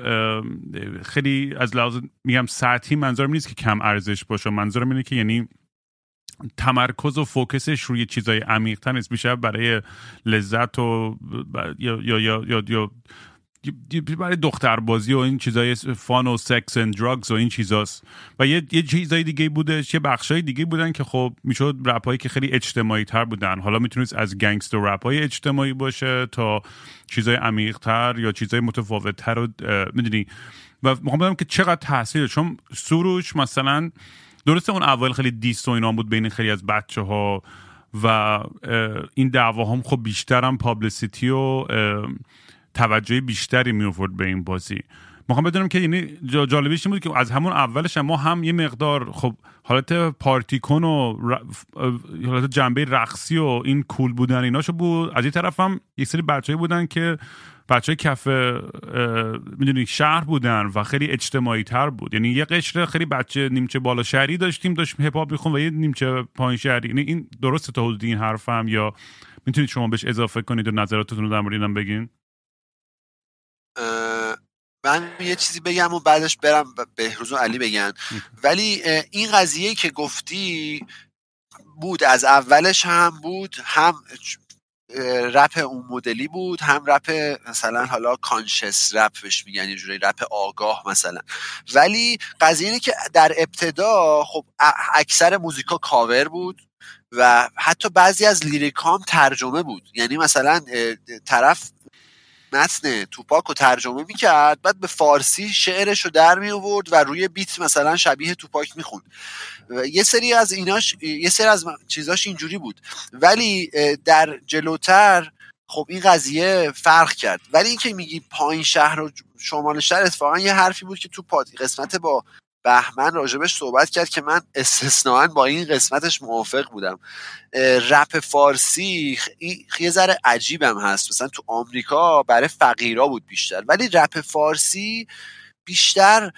خیلی از لحاظ میگم سطحی منظورم نیست که کم ارزش باشه. منظورم اینه که یعنی تمرکز و فوکسش روی چیزای عمیق‌تر نیست. بیشتر برای لذت و یا یا یا, یا, برای دختربازی و این چیزای فان و سکس و دراگز و این چیزاست. و یه, یه چیزای دیگه بودش یه بخشای دیگه بودن که خب می‌شد رپ که خیلی اجتماعی تر بودن. حالا می‌تونست از گنگستر رپ های اجتماعی باشه تا چیزای عمیق تر یا چیزای متفاوت تر رو می‌دونی؟ و می‌خوام که چقدر تاثیر چون سروش مثلا درسته اون اول خیلی دیست و اینا بود بین خیلی از بچه ها و این دعوا هم خب بیشتر هم پابلیسیتی و توجه بیشتری می به این بازی. می‌خوام بدونم که یعنی جالبیش این بود که از همون اولش ما هم یه مقدار خب حالت پارتیکون و حالت جنبه رقصی و این کول بودن ایناشو بود. از این طرف هم یک سری بچه‌ای بودن که بچه کف می‌دونی شهر بودن و خیلی اجتماعی تر بود. یعنی یه قشر خیلی بچه نیمچه بالا شهری داشتیم داشتیم هپ هاپ و یه نیمچه پایین شهری. یعنی این درسته تا حدودی این حرفم یا می‌تونید شما بهش اضافه کنید و نظراتتون رو در مورد بگین؟ من یه چیزی بگم و بعدش برم بهروز و علی بگن. ولی این قضیه که گفتی بود از اولش هم بود هم رپ اون مدلی بود هم رپ مثلا حالا conscious rap بهش میگن یه جوری رپ آگاه مثلا. ولی قضیه اینه که در ابتدا خب اکثر موزیکا کاور بود و حتی بعضی از lyric ام ترجمه بود. یعنی مثلا طرف متن Tupac رو ترجمه می‌کرد بعد به فارسی شعرش رو در می آورد و روی beat مثلا شبیه Tupac می‌خوند. یه سری از ایناش یه سری از چیزاش اینجوری بود. ولی در جلوتر خب این قضیه فرق کرد. ولی اینکه میگی پایین شهر و شمال شهر اتفاقا یه حرفی بود که تو قسمت با بهمن راجبش صحبت کرد که من استثناا با این قسمتش موافق بودم. رپ فارسی یه ذره عجیبم هست. مثلا تو آمریکا برای فقیرا بود بیشتر. ولی رپ فارسی بیشتر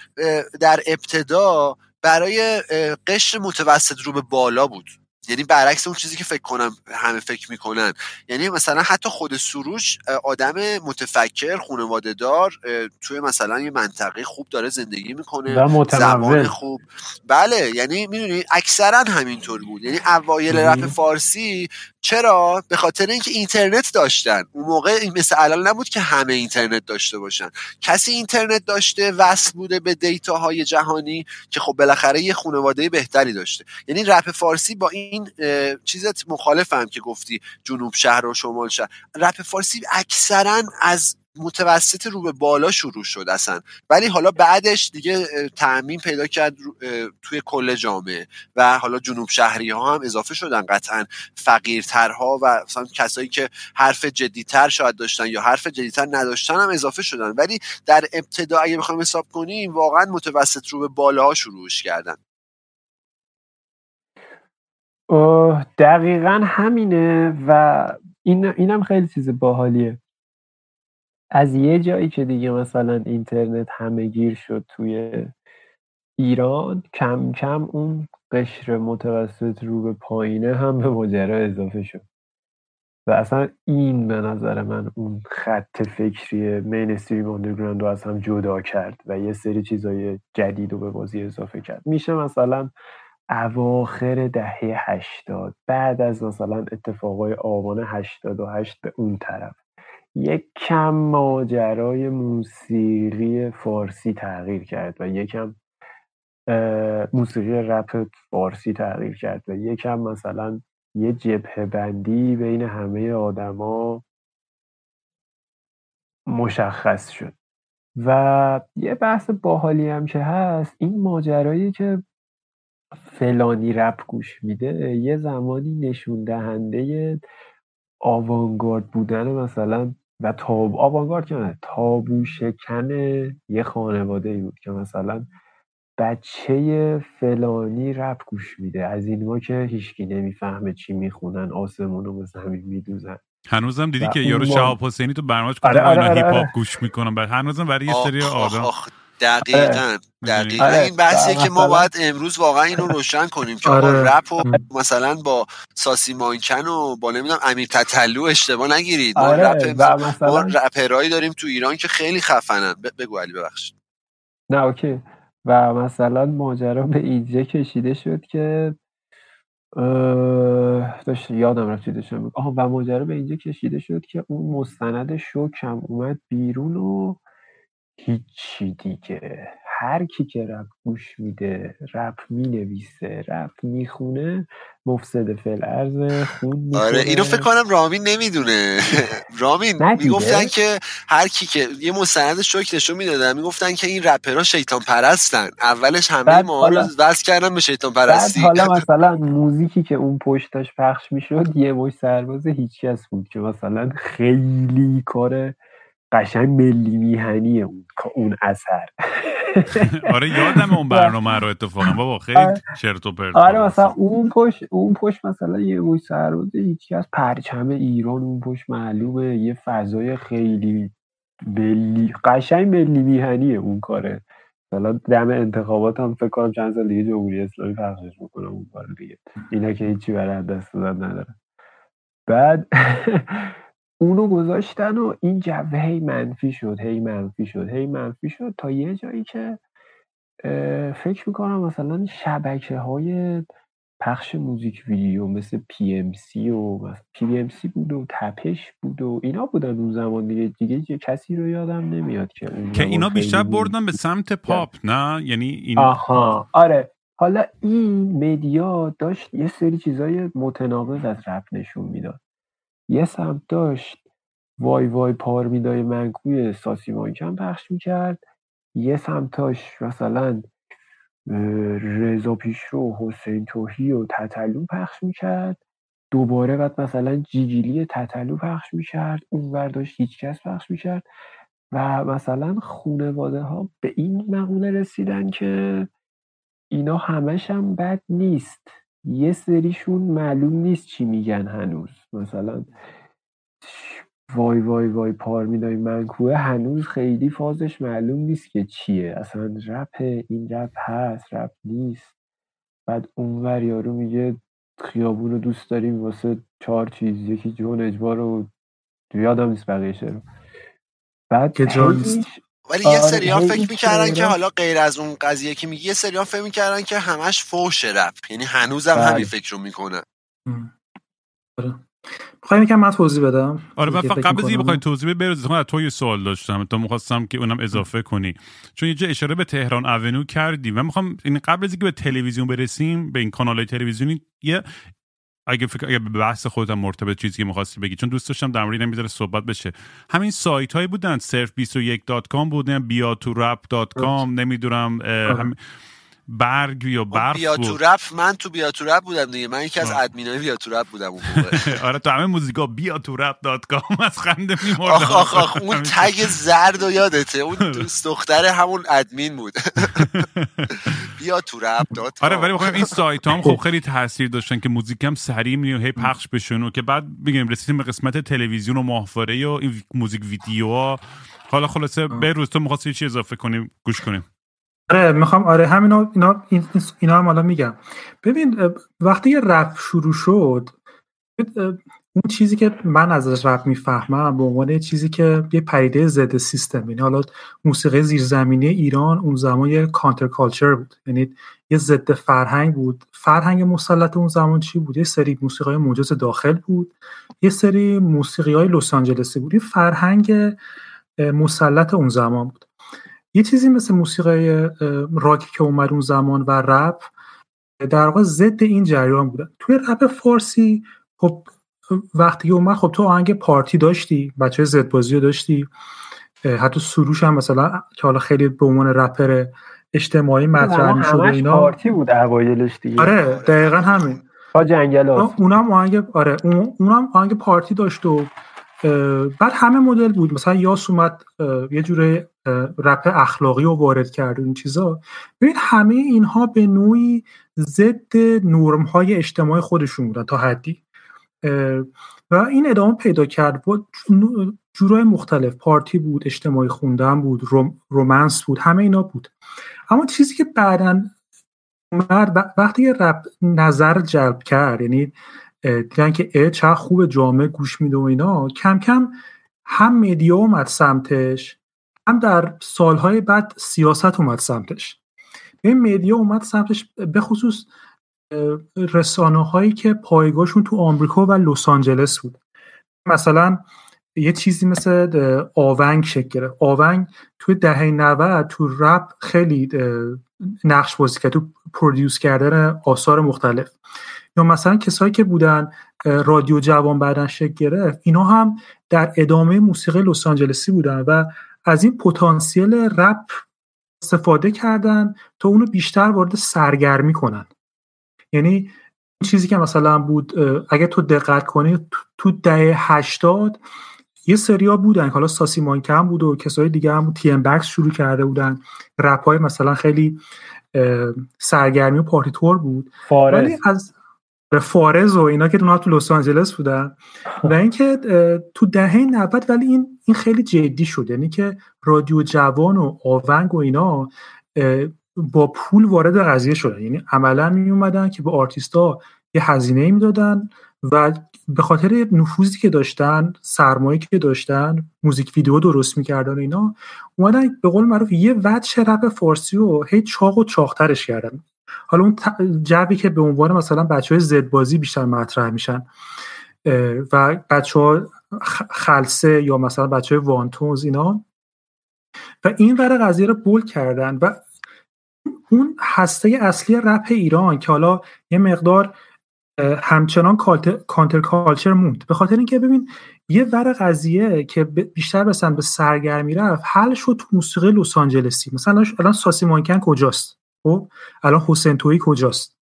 در ابتدا برای قشر متوسط رو به بالا بود. یعنی برعکس اون چیزی که فکر کنم همه فکر می‌کنن. یعنی مثلا حتی خود سروش آدم متفکر خانواده دار توی مثلا یه منطقه خوب داره زندگی می‌کنه زبان خوب. بله یعنی می‌دونی اکثرا همینطور بود. یعنی اوایل رپ فارسی چرا؟ به خاطر اینکه اینترنت داشتن. اون موقع مثل الان نبود که همه اینترنت داشته باشن. کسی اینترنت داشته وصل بوده به دیتاهای جهانی که خب بالاخره یه خانواده بهتری داشته. یعنی رپ فارسی با این چیزت مخالفم که گفتی جنوب شهر و شمال شهر. رپ فارسی اکثرا از متوسط رو به بالا شروع شد اصلا. ولی حالا بعدش دیگه تعمین پیدا کرد توی کل جامعه. و حالا جنوب شهری ها هم اضافه شدن قطعا فقیرترها و مثلا کسایی که حرف جدیتر شاید داشتن یا حرف جدیتر نداشتن هم اضافه شدن. ولی در ابتدا اگه بخوایم حساب کنیم واقعا متوسط رو به بالا شروعش کردن. دقیقا همینه و این اینم خیلی چیز باحالیه. از یه جایی که دیگه مثلا اینترنت همه گیر شد توی ایران کم کم اون قشر متوسط رو به پایینه هم به ماجرا اضافه شد. و اصلا این به نظر من اون خط فکری مینستریم آندرگراند رو از هم جدا کرد و یه سری چیزای جدید رو به بازی اضافه کرد. میشه مثلا اواخر دهه هشتاد بعد از مثلا اتفاقای آبان هشتاد و هشت به اون طرف. یک کم ماجرای موسیقی فارسی تغییر کرد و یکم موسیقی رپ فارسی تغییر کرد و یکم مثلا یه جبه بندی بین همه آدما مشخص شد. و یه بحث باحالی هم که هست این ماجرایی که فلانی رپ گوش میده یه زمانی نشون دهنده آوانگارد بودن مثلا و تاب آوانگارد که تابو شکن یه خانواده ای بود که مثلا بچه فلانی رپ گوش میده. از این ما که هیچکی نمی‌فهمه چی می‌خونن آسمون رو به زمین میدوزن. هنوزم دیدی که یارو شهاب حسینی تو برنامه‌اش آره آره آره هیپ هاپ گوش می‌کنن. بعد هنوزم برای یه سری آدم دقیقا آره. دقیقا آره. این بحثیه که ما باید امروز واقعا اینو روشن کنیم که آره. رپ و مثلا با ساسی مانکن و با نمی‌دونم امیر تتلو اشتباه نگیرید ما, آره. رپ ما رپرایی داریم تو ایران که خیلی خفنن بگو علی ببخشید نه اوکی و مثلا ماجرا به اینجا کشیده شد که داشت یادم رفت چی آها و ماجرا به اینجا کشیده شد که اون مستند شوکم اومد بیرون و هیچی دیگه. هر کی که رپ گوش میده رپ می‌نویسه رپ می‌خونه مفسد فل ارز خون آره اینو فکر کنم رامین نمی‌دونه. رامین می‌گفتن که هر کی که یه مستند شوک نشون می‌دادن می‌گفتن که این رپرها شیطان پرستن. اولش همه ما رو وز کردن به شیطان پرستی. حالا مثلا موزیکی که اون پشتش پخش می‌شد یه مش سرباز هیچکس بود که مثلا خیلی کار قشنگ ملی میهنی اون اون اثر. آره یادم اون برنامه رو اتفاقا. بابا خیلی آره. چرت و پرت آره مثلا اون پشت اون پشت مثلا یه موی سرباز هیچی از پرچم ایران اون پشت معلومه. یه فضای خیلی ملی قشنگ ملی میهنیه اون کاره. مثلا دم انتخابات هم فکر کنم چند سال دیگه جمهوری اسلامی پخشش می‌کنم اون کار دیگه. اینا که هیچی برای دست دادن نداره بعد اونو گذاشتن و این جوه هی منفی شد هی منفی شد هی منفی شد تا یه جایی که فکر می‌کنم مثلا شبکه های پخش موزیک ویدیو مثل پی ام سی و PMC بود و تپش بود و اینا بودن اون زمان دیگه دیگه کسی رو یادم نمیاد که اون که اینا بیشتر بردن به سمت پاپ نه؟ یعنی این آها. آره. حالا این media داشت یه سری چیزای متناقض از رپ نشون می‌داد. یه سمت داشت. وای وای پارمیدای من کوی ساسی مانکن پخش می‌کرد. یه سمتاش مثلا رضا پیشرو حسین توهی و تتلو پخش می‌کرد. دوباره بعد مثلا جیگیلی تتلو پخش می‌کرد. اون برداشت هیچکس پخش می‌کرد. و مثلا خونواده ها به این مقوله رسیدن که اینا همش هم بد نیست. یه سریشون معلوم نیست چی میگن هنوز. مثلا وای وای وای پار میدای منکوه هنوز خیلی فازش معلوم نیست که چیه. اصلا رپ این رپ هست رپ نیست. بعد اونور یارو میگه خیابون رو دوست داریم واسه چهار چیز یکی جون اجبار رو یادم نیست بقیه رو. بعد که ولی یه سری ها فکر می‌کردن که حالا غیر از اون قضیه که میگه یه سری ها فکر می‌کردن که همش فوش رپ. یعنی هنوزم بله. همین فکر رو می‌کنه. بخوایم یکم من توضیح بدم؟ آره من فقط قبل از اینکه بخوای توضیح بده بروز تو یه سوال داشتم تا می‌خواستم که اونم اضافه کنی. چون یه جا اشاره به تهران اونو کردی و می‌خوام این قبل از اینکه به تلویزیون برسیم به این کانال تلویزیونی یه اگه فکر اگه به بحث خودم مرتبط چیزی که می‌خواستی بگی. چون دوست داشتم در مورد صحبت بشه. همین سایت هایی بودن surf21.com بودن بیا تو rap.com نمی‌دونم برگ یا برف بیا تو رپ من تو بیا تو رپ بودم دیگه. من یکی از ادمینای بیا تو رپ بودم اون آره تو همه موزیکا بیا تو رپ دات کام از خنده میمردم. آخ آخ آخ اون tag زرد و یادته؟ اون دوست دختر همون ادمین بود. بیا تو رپ dot آره ولی بخوام این سایت هم خب خیلی تاثیر داشتن که موزیک هم سریع می هی پخش بشن و که بعد میگیم رسیدیم به قسمت تلویزیون و ماهواره و این موزیک ویدیو حالا خلاصه به روز تو می‌خواستی چی اضافه کنیم گوش کنیم. آره می‌خوام آره همینا اینا اینا هم حالا میگم. ببین وقتی یه رپ شروع شد اون چیزی که من ازش رپ می‌فهمم به عنوان چیزی که یه پدیده ضد سیستم یعنی حالا موسیقی زیرزمینی ایران اون زمان یه کانتر کالچر بود. یعنی یه ضد فرهنگ بود. فرهنگ مسلط اون زمان چی بود؟ یه سری موسیقی موجز داخل بود. یه سری موسیقی های لس آنجلسی بود. این فرهنگ مسلط اون زمان بود. یه چیزی مثل موسیقی راکی که اومد اون زمان و رپ در واقع ضد این جریان بودن توی رپ فارسی خب وقتی اومد خب تو آهنگ پارتی داشتی بچه زد بازی رو داشتی. حتی سروش هم مثلا که حالا خیلی به عنوان رپر اجتماعی مطرح می‌شد اینا. پارتی بود اوایلش دیگه. آره دقیقا همین. با جنگلات. اونم آهنگ آره اونم آهنگ پارتی داشت و بعد همه مدل بود. مثلا یاس اومد یه جوره رپ اخلاقی رو وارد کرد این چیزا. ببین همه اینها به نوعی ضد نرم های اجتماعی خودشون بودن تا حدی. و این ادامه پیدا کرد. بود جورای مختلف. پارتی بود اجتماعی خوندن بود روم، رومنس بود همه اینا بود. اما چیزی که بعدا وقتی رپ نظر جلب کرد یعنی دیدن که چه خوب جامعه گوش میده و اینا کم کم هم مدیا اومد سمتش. هم در سالهای بعد سیاست اومد سمتش. این مدیا اومد سمتش به خصوص رسانه هایی که پایگاهشون تو آمریکا و لس آنجلس بود. مثلا یه چیزی مثل آونگ شکل گرفت. آونگ تو دهه 90 تو رپ خیلی نقش بازی کرد. تو پرودیوس کردن آثار مختلف. یا مثلا کسایی که بودن رادیو جوان بعدن شکل گرفت اینا هم در ادامه موسیقی لس آنجلسی بودن و از این پتانسیل رپ استفاده کردن تا اونو بیشتر وارد سرگرمی کنن. یعنی این چیزی که مثلا بود اگه تو دقت کنی تو دهه هشتاد یه سریا بودن. حالا ساسی مانکم بود و کسای دیگه هم تی ام بکس شروع کرده بودن. رپ های مثلا خیلی سرگرمی و پارتی تور بود ولی از به فارز و اینا که تو لس آنجلس بودن و اینکه تو دهه 90 ولی این این خیلی جدی شد. یعنی که رادیو جوان و آونگ و اینا با پول وارد قضیه شدن. یعنی عملا می اومدن که به آرتیستا یه هزینه می‌دادن و به خاطر نفوذی که داشتن سرمایه که داشتن موزیک ویدیو درست می‌کردن و اینا اومدن به قول معروف یه وجه رپ فارسی رو هی چاق و چاقترش کردن. حالا اون جوی که به عنوان مثلا بچه های زد بازی بیشتر مطرح میشن و بچه ها خلصه یا مثلا بچه های وانتونز اینا و این ور قضیه رو بول کردن و اون هسته اصلی رپ ایران که حالا یه مقدار همچنان کانتر کالچر موند. به خاطر اینکه ببین یه ور قضیه که بیشتر مثلا به سرگرمی رفت حل شد تو موسیقی لس آنجلسی مثلا الان ساسی مانکن کجاست؟ خب الان حسین تویی کجاست؟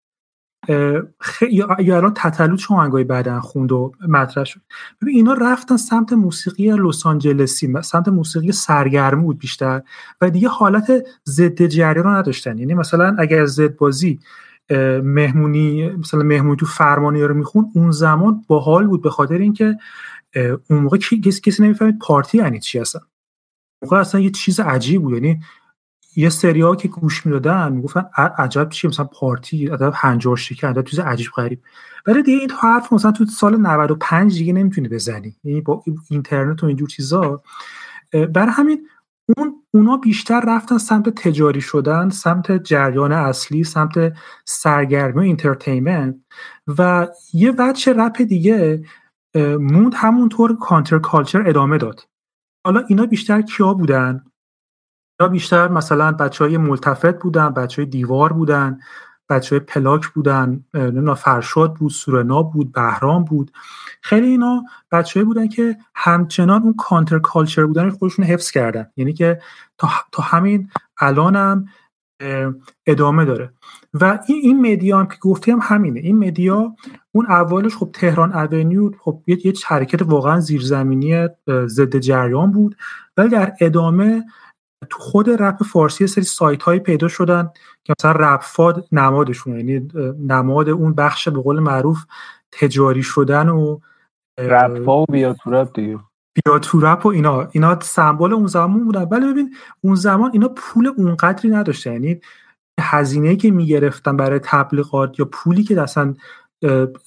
یا, الان تتلو چه آهنگای بعدن خوند و مطرح شد؟ ببین اینا رفتن سمت موسیقی لس آنجلسی سمت موسیقی سرگرمی بود بیشتر و دیگه حالت ضد جریان رو نداشتن. یعنی مثلا اگر زد بازی مهمونی مثلا مهمونی تو فرمانی رو میخون اون زمان باحال بود به خاطر اینکه اون موقع کسی کسی نمی‌فهمید پارتی یعنی چی هستن موقع اصلا یه چیز عجیب بود. یعنی یه سری که گوش می‌دادن می‌گفتن عجب چیه مثلا پارتی عدد 50 که عدد چیز عجیب غریب. ولی دیگه این حرف مثلا تو سال 95 دیگه نمی‌تونی بزنی. یعنی با اینترنت و اینجور چیزا. برای همین اون اونا بیشتر رفتن سمت تجاری شدن سمت جریان اصلی سمت سرگرمی و entertainment و یه وجه رپ دیگه موند همونطور counterculture ادامه داد. حالا اینا بیشتر کیا بودن؟ اینا بیشتر مثلا بچه های ملتفت بودن بچه های دیوار بودن بچه های پلاک بودن فرشاد بود سورنا بود بهرام بود. خیلی اینا بچه بودن که همچنان اون counterculture بودن خودشون حفظ کردن. یعنی که تا, تا همین الانم ادامه داره. و این این media هم که گفتیم همینه. این media اون اولش خب تهران اونیو خب یه حرکت واقعا زیرزمینی ضد جریان بود. ولی در ادامه تو خود رپ فارسی سری سایت هایی پیدا شدن که مثلا رپ فاد نمادشون یعنی نماد اون بخش به قول معروف تجاری شدن و رپ و بیا تو رپ دیگه. بیا تو رپ و اینا. اینا سمبل اون زمان بودن. ولی ببین اون زمان اینا پول اونقدری نداشته یعنی هزینه که می‌گرفتن برای تبلیغات یا پولی که اصلا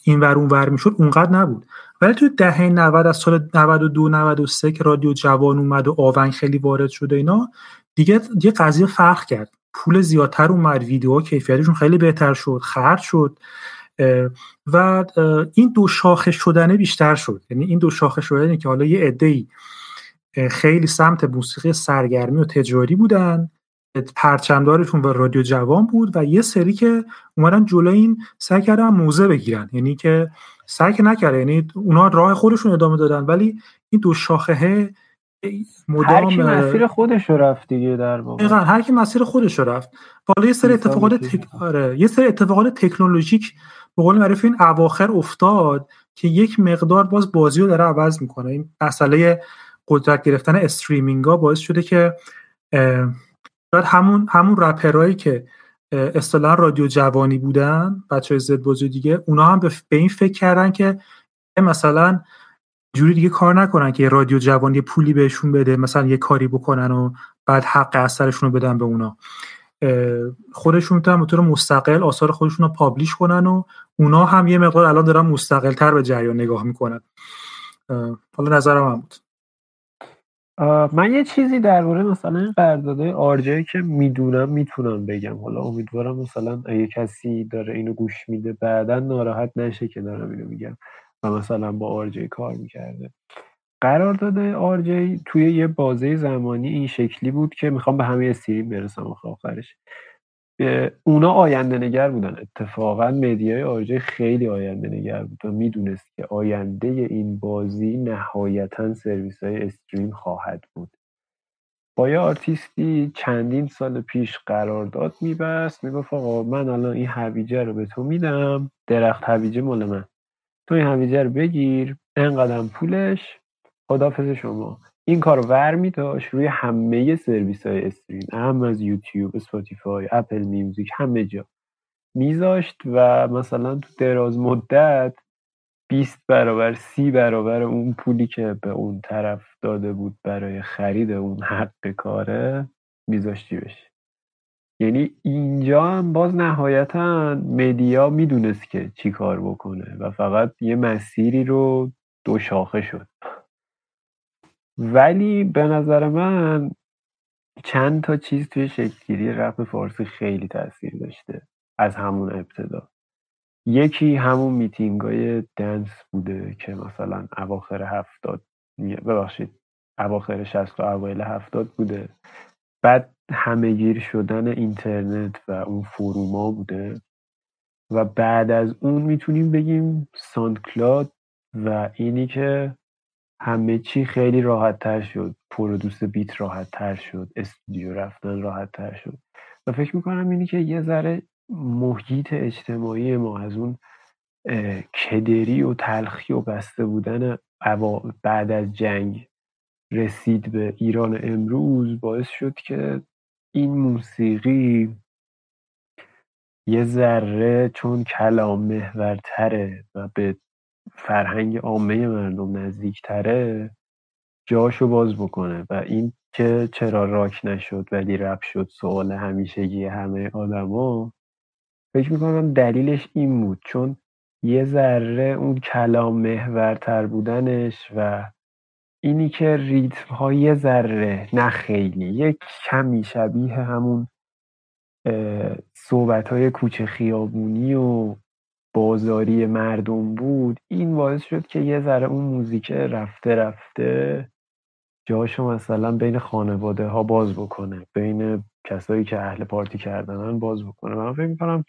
این ور اون ور می‌شد اونقدر نبود. ولی توی دهه 90 از سال 92 93 که رادیو جوان اومد و آونگ خیلی وارد شده اینا دیگه دیگه قضیه فرق کرد. پول زیادتر اومد ویدیوها کیفیتشون خیلی بهتر شد خرج شد و این دو شاخه شدنه بیشتر شد. یعنی این دو شاخه شدنه که حالا یه ای خیلی سمت موسیقی سرگرمی و تجاری بودن پرچمدارشون و رادیو جوان بود و یه سری که اومدن جلوی این سعی کردن موزه بگیرن. یعنی که سعی که نکرده. یعنی اونا راه خودشون ادامه دادن. ولی این دو شاخه مدام هر کی مسیر خودش رو رفت دیگه در واقع. هر کی مسیر خودش رو رفت. حالا یه سری اتفاقات تک... آره. یه سری اتفاقات تکنولوژیک به قول معروف این اواخر افتاد که یک مقدار باز بازی رو داره عوض می‌کنه. این مسئله قدرت گرفتن استریمینگ ها باعث شده که شاید همون همون رپرایی که اصطلاحا رادیو جوانی بودن بچه زد دیگه اونا هم به این فکر کردن که مثلا جوری دیگه کار نکنن که رادیو جوانی پولی بهشون بده مثلا یه کاری بکنن و بعد حق اثرشون رو بدن به اونا. خودشون می‌تونن به مستقل آثار خودشون رو پابلیش کنن و اونا هم یه مقدار الان دارن مستقل تر به جریان نگاه می‌کنن. حالا نظرم هم بود. من یه چیزی درباره مثلا این قراردادهای آرجایی که می‌دونم می‌تونم بگم. حالا امیدوارم مثلا اگه کسی داره اینو گوش میده بعدا ناراحت نشه که دارم اینو میگم و مثلا با آرجی کار می‌کرده. قرارداد آرجی توی یه بازه زمانی این شکلی بود که می‌خوام به همه استریم برسم آخرش. اونا آینده نگر بودن. اتفاقا مدیای آرجی خیلی آینده نگر بود و می‌دونست که آینده این بازی نهایتا سرویس های استریم خواهد بود. با یه آرتیستی چندین سال پیش قرارداد میبست می‌گفت آقا من الان این هویجه رو به تو میدم درخت هویجه مال من. تو این هویجه رو بگیر انقدر پولش خدافظ شما. این کارو می‌ذاشت روی همه سرویس های استریم هم از YouTube Spotify Apple Music همه جا میذاشت و مثلا تو دراز مدت 20 برابر 30 برابر اون پولی که به اون طرف داده بود برای خرید اون حق کاره میذاشتی بشه یعنی اینجا هم باز نهایتا مدیا می‌دونست که چی کار بکنه و فقط یه مسیری رو دو شاخه شد. ولی به نظر من چند تا چیز توی شکلگیری رپ فارسی خیلی تاثیر داشته از همون ابتدا. یکی همون میتینگ های دنس بوده که مثلا اواخر هفتاد ببخشید اواخر شست و اوایل هفتاد بوده. بعد همهگیر شدن اینترنت و اون فروما بوده و بعد از اون می‌تونیم بگیم ساندکلاد و اینی که همه چی خیلی راحت تر شد. پرودوس بیت راحت تر شد. استودیو رفتن راحت تر شد. و فکر می‌کنم اینی که یه ذره محیط اجتماعی ما از اون کدری و تلخی و بسته بودن بعد از جنگ رسید به ایران امروز باعث شد که این موسیقی یه ذره چون کلام محورتره و به فرهنگ عامه مردم نزدیکتره جاشو باز بکنه و این که چرا راک نشد ولی رپ شد سوال همیشگی همه آدما فکر می‌کنم دلیلش این بود. چون یه ذره اون کلام محورتر بودنش و اینی که ریتم های ذره نه خیلی یک کمی شبیه همون صحبت های کوچه خیابونی و بازاری مردم بود این باعث شد که یه ذره اون موزیک رفته رفته جاشو مثلا بین خانواده ها باز بکنه بین کسایی که اهل پارتی کردنن باز بکنه. من فکر می‌کنم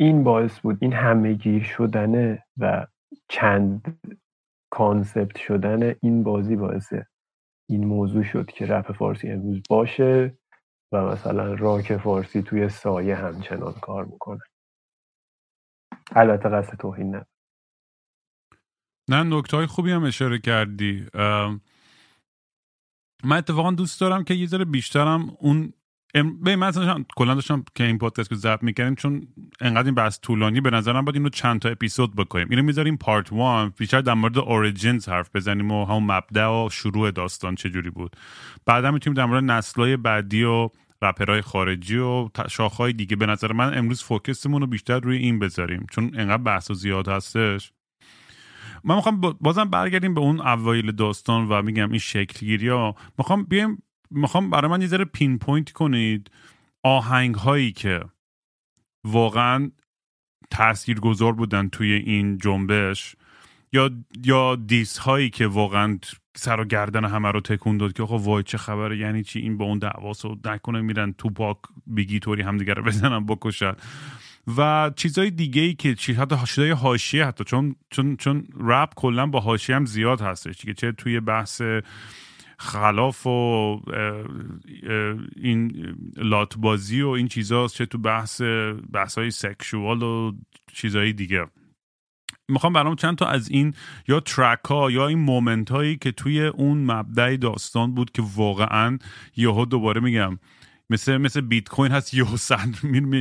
این باعث بود این همه گیر شدنه و چند concept شدن این بازی باعث این موضوع شد که رپ فارسی امروز باشه و مثلا راک فارسی توی سایه همچنان کار می‌کنه البته قصد توهین نه نه نکته های خوبی هم اشاره کردی. من اتفاقا دوست دارم که یه ذره بیشترم اون به من اصلا کلا داشتم که این پادکست رو ضبط می‌کنیم چون انقدر این بحث طولانی به نظرم باید اینو چند تا اپیزود بکنیم. اینو می‌ذاریم part 1 بیشتر در مورد origins حرف بزنیم و همون مبدا و شروع داستان چجوری بود. بعدا می‌تونیم در مورد نسلای بعدی و رپرهای خارجی و شاخهای دیگه. به نظر من امروز focus مون رو بیشتر روی این بذاریم چون انقدر بحث زیاد هستش. من می‌خوام بازم برگردیم به اون اوایل داستان و میگم این شکلگیری ها. می‌خوام بیایم می‌خوام برای من یه ذره pinpoint کنید آهنگ هایی که واقعا تأثیر گذار بودن توی این جنبش یا یا diss هایی که واقعا سر و گردن همه رو تکون داد که آقا وای چه خبره؟ یعنی چی؟ این با اون دعواس و نکنه میرن تو پاک بیگی طوری همدیگه رو بزنن بکشن. و چیزهای دیگه ای که چی حتی شده حاشیه حتی چون چون چون رپ کلا با حاشیه هم زیاد هستش که چه توی بحث خلاف و این لاتبازی و این چیزاست چه تو بحث بحث های سکشوال و چیزهای دیگه. می‌خوام برام چند تا از این یا ترک ها یا این مومنت هایی که توی اون مبدع داستان بود که واقعا یهو دوباره میگم مثل مثل بیت کوین هست یهو صد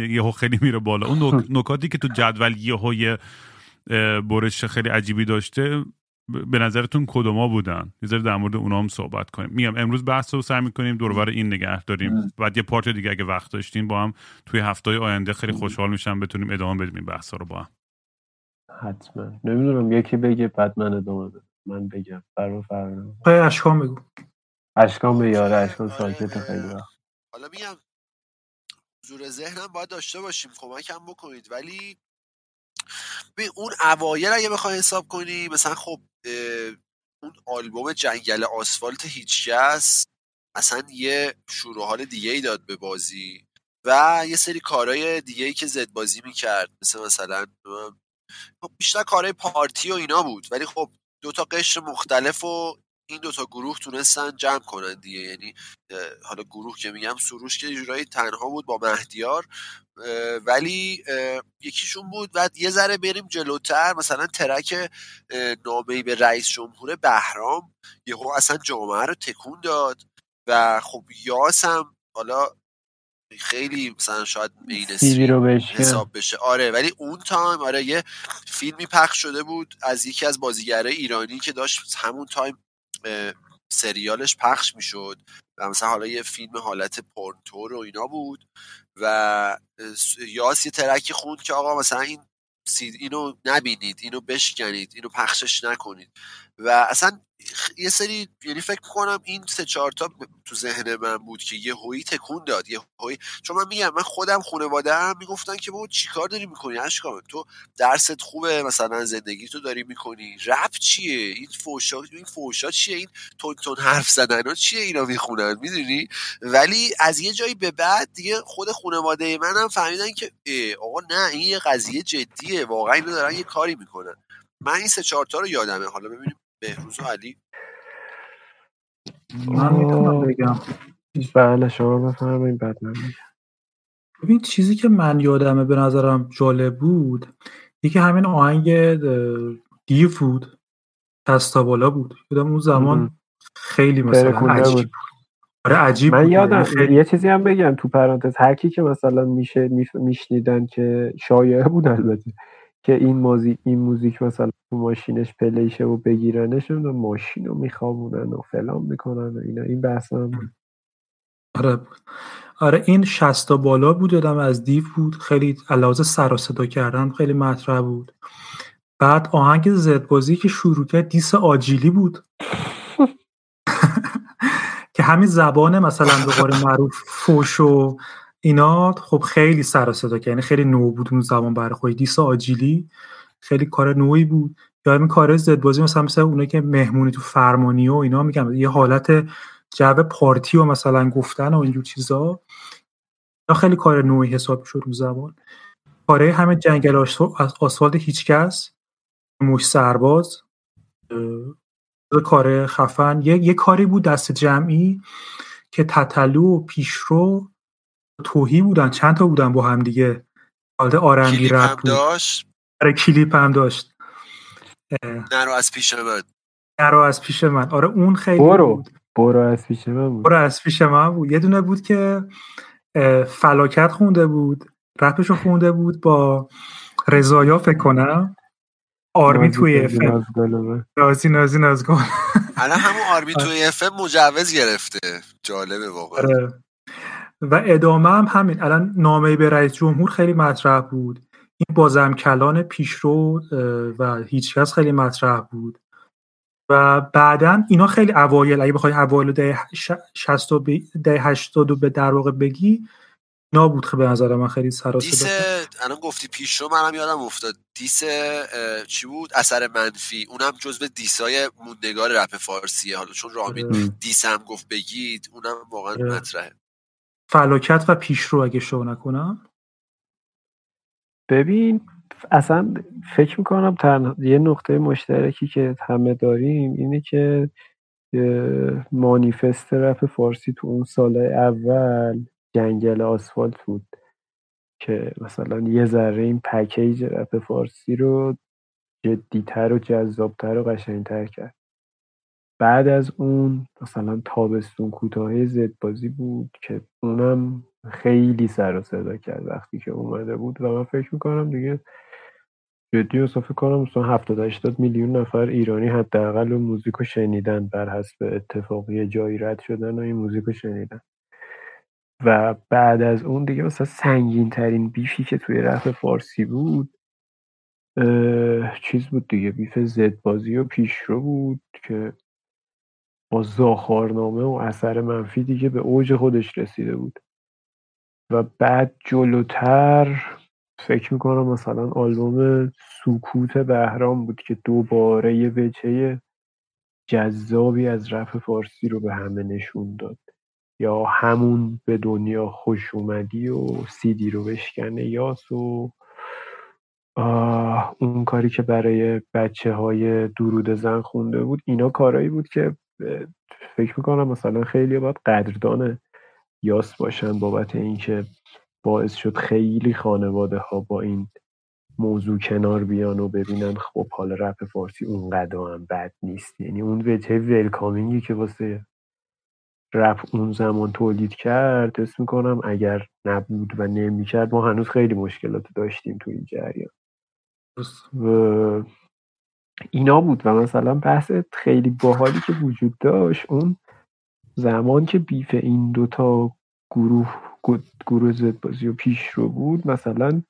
یهو خیلی میره بالا. اون نکاتی که تو جدول یهو یه برش خیلی عجیبی داشته به نظرتون کدوما بودن؟ یه در مورد اونا هم صحبت کنیم. میگم امروز بحث رو سعی می‌کنیم دوربر این نگه داریم. بعد یه پارت دیگه اگه وقت داشتیم با هم توی هفته آینده خیلی خوشحال میشم بتونیم ادامه بدیم این بحث رو با هم. حتما. نمی‌دونم یکی بگه بعد من ادامه بدم من بگم. برو فرنم اشکام بگو. اشکام به یاره اشکام ساکت خیلی وقت. حالا میگم حضور ذهنم باید داشته باشیم. کمکم بکنید. ولی به اون اوایل اگه بخوای حساب کنی مثلا خب اون آلبوم جنگل آسفالت هیچکس اصلا یه شروع حال دیگه ای داد به بازی و یه سری کارهای دیگه ای که زد بازی می‌کرد. مثل مثلا بیشتر کارهای پارتی و اینا بود. ولی خب دوتا قشر مختلف و این دوتا گروه تونستن جمع کنن دیگه. یعنی حالا گروه که میگم سروش که جورایی تنها بود با مهدیار ولی یکیشون بود. و یه ذره بریم جلوتر مثلا track نامه‌ای به رئیس جمهور بهرام. یهو اصلا جامعه رو تکون داد. و خب یاس هم حالا خیلی مثلا شاید mainstream رو حساب بشه. آره ولی اون time آره یه فیلمی پخش شده بود از یکی از بازیگرای ایرانی که داشت همون time سریالش پخش می‌شد و مثلا حالا یه فیلم حالت پورنتور و اینا بود و یاس یه ترکی خوند که آقا مثلا این اینو نبینید اینو بشکنید اینو پخشش نکنید. و اصلا یه سری یعنی فکر کنم این سه چهار تا تو ذهن من بود که یه هویی تکون داد یه هوی چون من میگم من خودم خانواده هم می‌گفتن که بابا چیکار داری می‌کنی اشکام تو درست خوبه مثلا زندگی تو داری می‌کنی. رپ چیه؟ این فوشا این فوشا چیه؟ این تون تون حرف زدن چیه اینا می‌خونن؟ می‌دونی؟ ولی از یه جایی به بعد دیگه خود خانواده منم فهمیدن که آقا نه این یه قضیه جدیه واقعا اینو دارن یه کاری می‌کنن. من این سه چهار تا رو یادمه. حالا ببینیم بهروز و علی. من می‌تونم بگم. بله شما بفرمایید بعد من ببین چیزی که من یادمه به نظرم جالب بود یکی همین آهنگ دیو بود دستا بالا بود. یادم اون زمان خیلی مثلا عجیب بود. آره عجیب من بود. یادم خیلی یه چیزی هم بگم تو پرانتز هر کی که مثلا میشه میشنیدن که شایعه بود البته. که این موزیک این موزیک مثلا تو ماشینش پلیشه و بگیرنش و ماشین رو میخوابونن و فلان می‌کنن و اینا. این بحث هم بود. آره. آره این شستا بالا بود یادم از دیو بود. خیلی علاوه سر و صدا کردن خیلی مطرح بود. بعد آهنگ زد بازی که شروع کرد دیس آجیلی بود. که همین زبان مثلا به قول معروف فوش و اینا خب خیلی سر صدا کرد. یعنی خیلی نو بود اون زبان برای خود دیس آجیلی خیلی کار نوعی بود. یا همین کار زد بازی مثلا مثلا اونایی که مهمونی تو فرمانی و اینا میگم یه حالت جو پارتی و مثلا گفتن و اینجور چیزا. خیلی کار نوعی حساب می‌شد رو زبان. کاره همه جنگل آسفالت هیچکس موش سرباز کار خفن. یه, یه کاری بود دست جمعی که تتلو و پیشرو توهی بودن چند تا بودن با هم دیگه؟ حالت آرنبی کلیپ هم رپ بود. داشت؟ آره کلیپ هم داشت. نرو از پیش من. نرو از پیش من. آره اون خیلی برو. بود. برو از پیش من بود. برو از پیش من بود. یه دونه بود که فلاکت خونده بود. رپشو خونده بود با رضایا فکر کنم. آرمی توی نازگلوه. نازی نازی نازگل. الان همون آرمی توی اف مجوز گرفته. جالبه واقعا. آره. و ادامه هم همین. الان نامه به رئیس جمهور خیلی مطرح بود. این بازم کلان پیشرو و هیچکس خیلی مطرح بود. و بعدا اینا خیلی اوایل اگه بخوای اوایل دهه ش- 60 و دهه 80 رو به در واقع بگی اینا بود که به نظر من خیلی سر دیس. الان گفتی پیش رو منم یادم افتاد. دیس چی بود؟ اثر منفی. اونم جزو دیسای موندگار رپ فارسیه. حالا چون رامین. دیس هم گفت بگید اونم واقعا. مطرحه. فلاکت و پیشرو اگه شو نکنم؟ ببین اصلا فکر می‌کنم تنها یه نقطه مشترکی که همه داریم اینه که مانیفست رپ فارسی تو اون سالهای اول جنگل آسفالت بود که مثلا یه ذره این پکیج رپ فارسی رو جدیتر و جذابتر و قشنگتر کرد. بعد از اون مثلا تابستون کوتاه زد بازی بود که اونم خیلی سر و صدا کرد وقتی که اومده بود و من فکر می‌کنم دیگه جدی اصلا فکر کنم مثلا 70 80 میلیون نفر ایرانی حداقل اون موزیک رو شنیدن بر حسب اتفاقی جایی رد شدن و این موزیک رو شنیدن. و بعد از اون دیگه مثلا سنگین ترین بیفی که توی رپ فارسی بود چیز بود دیگه بیف زد بازی و پیشرو بود که با زاخارنامه و اثر منفی دیگه به اوج خودش رسیده بود. و بعد جلوتر فکر می‌کنم مثلا آلبوم سکوت بهرام بود که دوباره یه وجهه جذابی از رپ فارسی رو به همه نشون داد. یا همون به دنیا خوش اومدی و سیدی رو بشکنه یاس و اون کاری که برای بچه های درود زن خونده بود. اینا کارایی بود که فکر می‌کنم مثلا خیلی باید قدردان یاس باشن بابت اینکه باعث شد خیلی خانواده ها با این موضوع کنار بیان و ببینن خب حالا رپ فارسی اونقدر هم بد نیست. یعنی اون وجه ولکامینگی که واسه رپ اون زمان تولید کرد اسم می‌کنم اگر نبود و نمی‌کرد ما هنوز خیلی مشکلات داشتیم تو این جریان. و اینا بود و مثلا بحث خیلی باحالی که وجود داشت اون زمان که بیف این دوتا گروه گروه زد بازی و پیش رو بود مثلا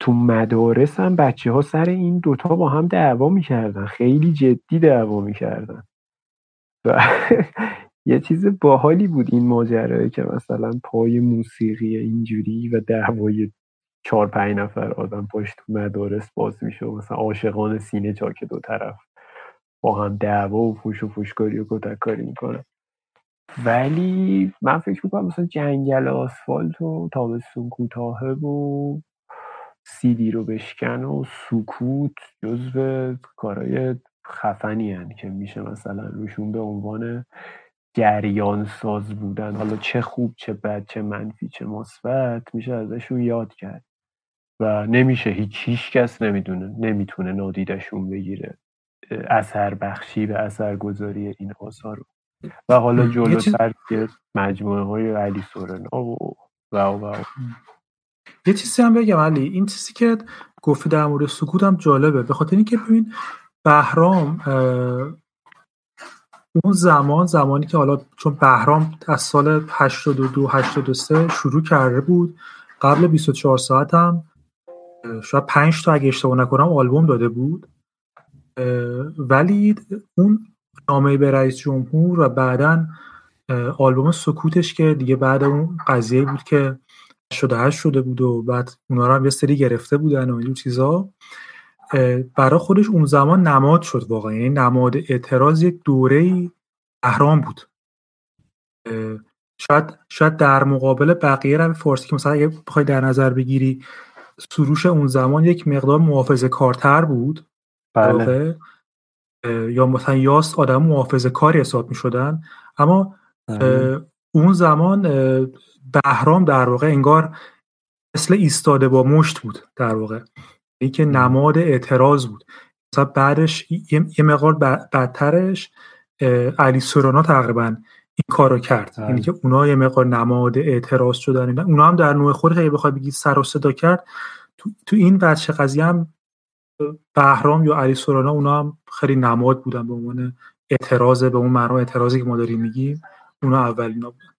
تو مدارس هم بچه ها سر این دوتا با هم دعوا می‌کردن خیلی جدی دعوا می‌کردن. و یه چیز باحالی بود این ماجرایی که مثلا پای موسیقی اینجوری و دعوای چهار پنج نفر آدم پشت تو مدارس باز میشه مثلا عاشقان سینه چاک دو طرف با هم دعوا و فوش و فوشکاری و کتککاری می‌کنن. ولی من فکر می‌کنم مثلا جنگل آسفالت و تابستون کوتاهه و سیدی رو بشکن و سکوت جزو کارهای خفنی هن که میشه مثلا روشون به عنوان جریان ساز بودن. حالا چه خوب چه بد چه منفی چه مثبت میشه ازشون یاد کرد. و نمیشه هیچ هیچ کس نمی‌دونه نمی‌تونه نادیدشون بگیره اثر بخشی به اثر گذاری این آثار رو و حالا جلوتر که مجموعه های علی سورنا و و و یه چیزی هم بگم علی این چیزی که گفتی در مورد سکوت هم جالبه. به خاطر اینکه ببین بهرام اون زمان زمانی که حالا چون بهرام از سال 82 83 شروع کرده بود قبل 24 ساعت هم شاید 5 تا اگه اشتباه نکنم آلبوم داده بود. ولی اون نامه به رئیس جمهور و بعدا آلبوم سکوتش که دیگه بعد اون قضیه بود که شده هشت شده بود و بعد اونا رو هم یه سری گرفته بودن و این چیزا. برای خودش اون زمان نماد شد واقعا. یعنی نماد اعتراض یک دوره اهرام بود. شاید شاید در مقابل بقیه رو فارسی که مثلا اگه بخوای در نظر بگیری سروش اون زمان یک مقدار محافظه کارتر بود. بله. یا مثلا یاس آدم محافظه کاری حساب می شدن اما بله. اون زمان بهرام در واقع انگار مثل ایستاده با مشت بود در واقع. یعنی که نماد اعتراض بود. مثلا بعدش یه مقدار بدترش علی سورانا تقریبا این کارو کرد. بله. یعنی که اونا یه مقدار نماد اعتراض شدن. اونا هم در نوع خود اگه بخوای بگی سر و صدا کرد. تو, تو این بچه قضیه هم بهرام یا علی سورانا اونا هم خیلی نماد بودن به عنوان اعتراض به اون معنا اعتراضی که ما داریم میگیم اونا اولینا بودن.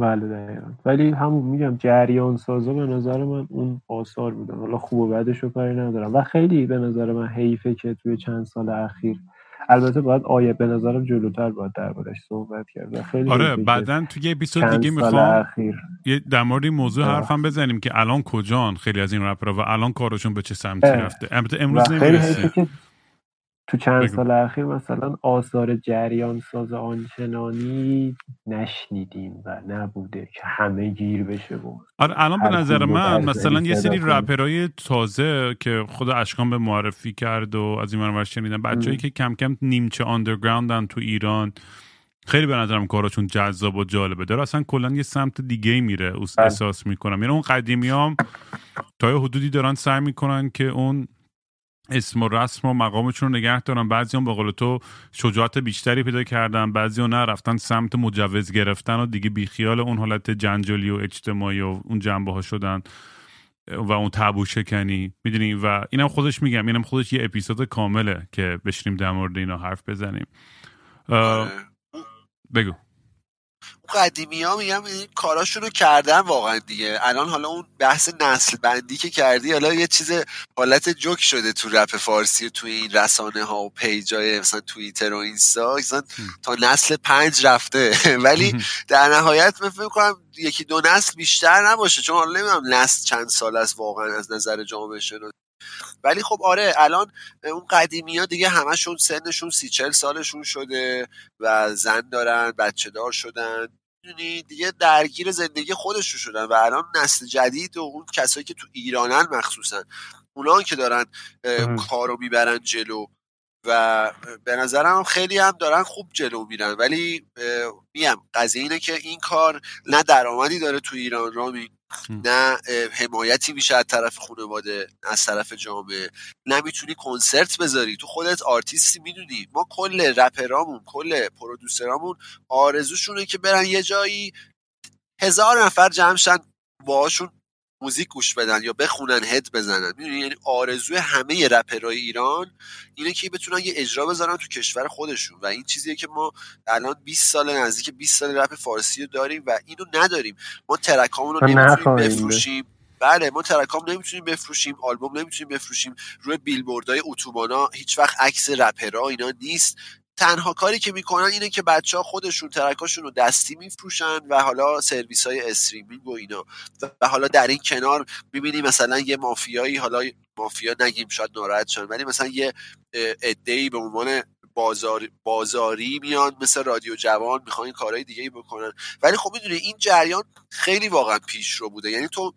بله دقیقا. ولی همون میگم جریان سازه به نظر من اون آثار بودن. حالا خوب و بعدش رو کاری ندارم. و خیلی به نظر من حیفه که توی چند سال اخیر البته باید آیه به نظرم جلوتر باید دربارش صحبت کرد خیلی آره بعدا توی یه اپیزود دیگه می‌خوام یه در مورد این موضوع حرفم بزنیم که الان کجان خیلی از این رپرها و الان کارشون به چه سمتی رفته؟ البته امروز نمی‌رسه تو چند سال اخیر مثلا آثار جریان ساز آنچنانی نشنیدیم و نبوده که همه گیر بشه بود آره الان به نظر من مثلا یه سری رپرهای تازه که خود اشکان به معرفی کرد و از این منور شنیدم بچه‌ای که کم کم نیمچه آندرگراندن تو ایران خیلی به نظرم کاراشون جذاب و جالبه. داره اصلا کلا یه سمت دیگه میره بله. احساس می‌کنم. یعنی اون قدیمی هم تا یه حدودی دارن سعی می‌کنن که اون اسم و رسم و مقامشون رو نگه دارن. بعضی هم به قول تو شجاعت بیشتری پیدا کردن بعضی ها نه رفتن سمت مجوز گرفتن و دیگه بیخیال اون حالت جنجالی و اجتماعی و اون جنبه ها شدن و اون تابو شکنی. می‌دونی؟ و اینم خودش میگم اینم خودش یه اپیزود کامله که بشینیم در مورد اینا حرف بزنیم. آره. بگو قدیمی ها میگم این کاراشون رو کردن واقعا دیگه. الان حالا اون بحث نسل بندی که کردی حالا یه چیز حالت جوک شده تو رپ فارسی و تو این رسانه ها و پیجای مثلا توییتر و اینستا. مثلا تا نسل پنج رفته. ولی در نهایت من فکر کنم یکی دو نسل بیشتر نباشه. چون حالا نمی‌دونم نسل چند سال است واقعا از نظر جامعه شناسی ولی خب آره الان اون قدیمی ها دیگه همشون سنشون سی چل سالشون شده و زن دارن بچه دار شدن. دیگه درگیر زندگی خودشون شدن و الان نسل جدید و اون کسایی که تو ایرانن مخصوصا اونا که دارن کارو می‌برن جلو و به نظرم خیلی هم دارن خوب جلو میرن. ولی میم قضیه اینه که این کار نه درآمدی داره تو ایران رامی نه حمایتی میشه از طرف خانواده از طرف جامعه. نمی‌تونی کنسرت بذاری. تو خودت آرتیستی می‌دونی. ما کل رپرامون کل پرودوسرامون آرزوشونه که برن یه جایی هزار نفر جمعشن باشون موزیک گوش بدن یا بخونن هد بزنن. می‌دونی؟ یعنی آرزوی همه رپرهای ایران اینه که بتونن یه اجرا بذارن تو کشور خودشون. و این چیزیه که ما الان 20 سال نزدیک 20 سال رپ فارسی رو داریم و اینو نداریم. ما track امون رو نمی‌تونیم بفروشیم. بله ما track ام نمی‌تونیم بفروشیم آلبوم نمی‌تونیم بفروشیم روی بیلبوردهای اتوبانا هیچ وقت عکس رپرها اینا نیست. تنها کاری که می‌کنن اینه که بچه ها خودشون track اشون رو دستی میفروشن و حالا سرویس های streaming و اینا. و حالا در این کنار می‌بینی مثلا یه مافیایی حالا مافیا نگیم شاید ناراحت شن ولی مثلا یه ای به عنوان بازار بازاری میان مثل رادیو جوان می‌خوان کارهای دیگه ای بکنن. ولی خب می‌دونی این جریان خیلی واقعا پیش رو بوده. یعنی تو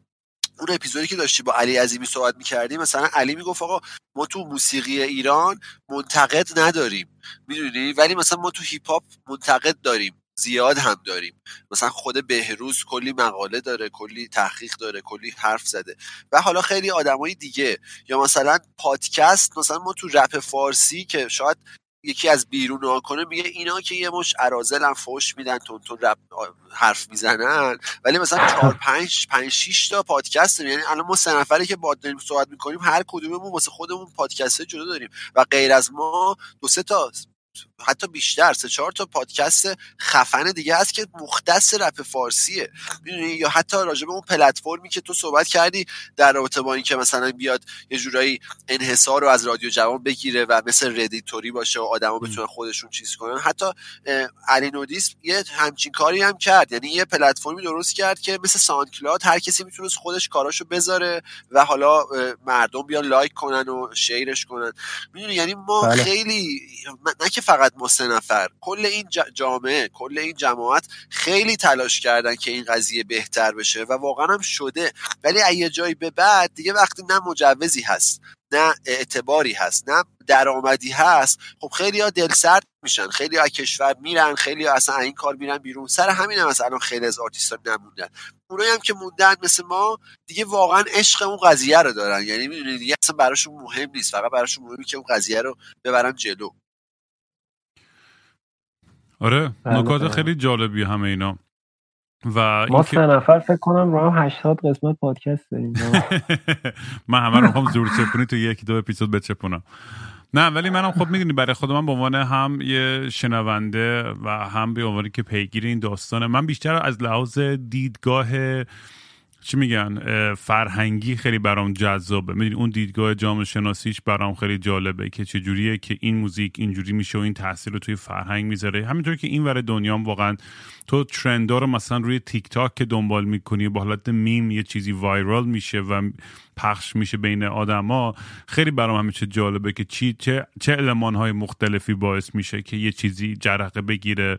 اون اپیزودی که داشتی با علی عظیمی صحبت می‌کردی مثلا علی می‌گفت آقا ما تو موسیقی ایران منتقد نداریم می‌دونی؟ ولی مثلا ما تو هیپ هاپ منتقد داریم زیاد هم داریم. مثلا خود بهروز کلی مقاله داره کلی تحقیق داره کلی حرف زده. و حالا خیلی آدمای دیگه. یا مثلا پادکست مثلا ما تو رپ فارسی که شاید یکی از بیرون ها کنه میگه اینا که یه مش ارازل هم فوش میدن تون تون رب حرف می‌زنن. ولی مثلا چهار پنج پنج شیش تا پادکست داریم. یعنی الان ما سه نفری که با داریم صحبت می‌کنیم هر کدوممون واسه خودمون پادکست جدا داریم. و غیر از ما دو سه تا حتی بیشتر سه چهار تا پادکست خفن دیگه هست که مختص رپ فارسیه. می‌دونی؟ یا حتی راجع به اون پلتفرمی که تو صحبت کردی در رابطه با اینکه مثلا بیاد یه جورایی انحصار رو از رادیو جوان بگیره و مثل ردیتوری باشه و آدما بتونن خودشون چیز کنن. حتی علی نودیس یه همچین کاری هم کرد. یعنی یه پلتفرمی درست کرد که مثل SoundCloud هر کسی می‌تونست خودش کاراشو بذاره و حالا مردم بیان like کنن و شیرش کنن. می‌دونی؟ یعنی ما بله. خیلی نه که فقط ما سه نفر. کل این جامعه کل این جماعت خیلی تلاش کردن که این قضیه بهتر بشه و واقعا هم شده. ولی یه جایی به بعد دیگه وقتی نه مجوزی هست نه اعتباری هست نه درآمدی هست خب خیلی ها دل سرد میشن خیلی ها کشور میرن خیلی ها اصلا این کار میرن بیرون. سر همین هم خیلی از آرتیست ها نموندن. اونایی هم که موندن مثل ما دیگه واقعا عشق اون قضیه رو دارن. یعنی می‌دونی دیگه اصلا براشون مهم نیست. فقط براشون مهمه که اون قضیه رو ببرن جلو. آره بله، نکات بله. خیلی جالبی همه اینا. و ما سه نفر فکر کنم رو هم 80 قسمت پادکست داریم. من همه رو هم زور چپونی تو یکی دو اپیزود بچپونم. نه ولی منم خب می‌دونی برای خود من به عنوان هم یه شنونده و هم به عنوانی که پیگیر این داستانه من بیشتر از لحاظ دیدگاه چی میگن؟ فرهنگی خیلی برام جذابه. می‌دونی اون دیدگاه جامعه شناسیش برام خیلی جالبه که چجوریه که این موزیک اینجوری میشه و این تاثیر رو توی فرهنگ می‌ذاره. همینطور که این ور دنیا هم واقعا تو trend ا رو مثلا روی تیک تاک که دنبال می‌کنی با حالت میم یه چیزی viral میشه و پخش میشه بین آدما خیلی برام همیشه جالبه که چی چه چه المان های مختلفی باعث میشه که یه چیزی جرقه بگیره.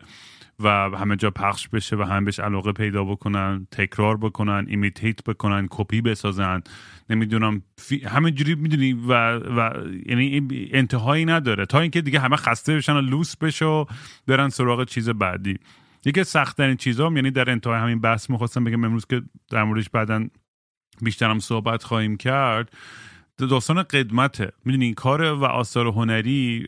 و همه جا پخش بشه و همه بهش علاقه پیدا بکنن تکرار بکنن imitate بکنن کپی بسازن. نمی‌دونم همه جوری می‌دونی و, و یعنی انتهایی نداره. تا اینکه دیگه همه خسته بشن و لوس بشه و برن سراغ چیز بعدی. یکی سخت ترین چیزا یعنی در انتهای همین بحث می‌خواستم بگم امروز که در موردش بعدا بیشترم صحبت خواهیم کرد. داستان قدمته. می‌دونی کار و آثار هنری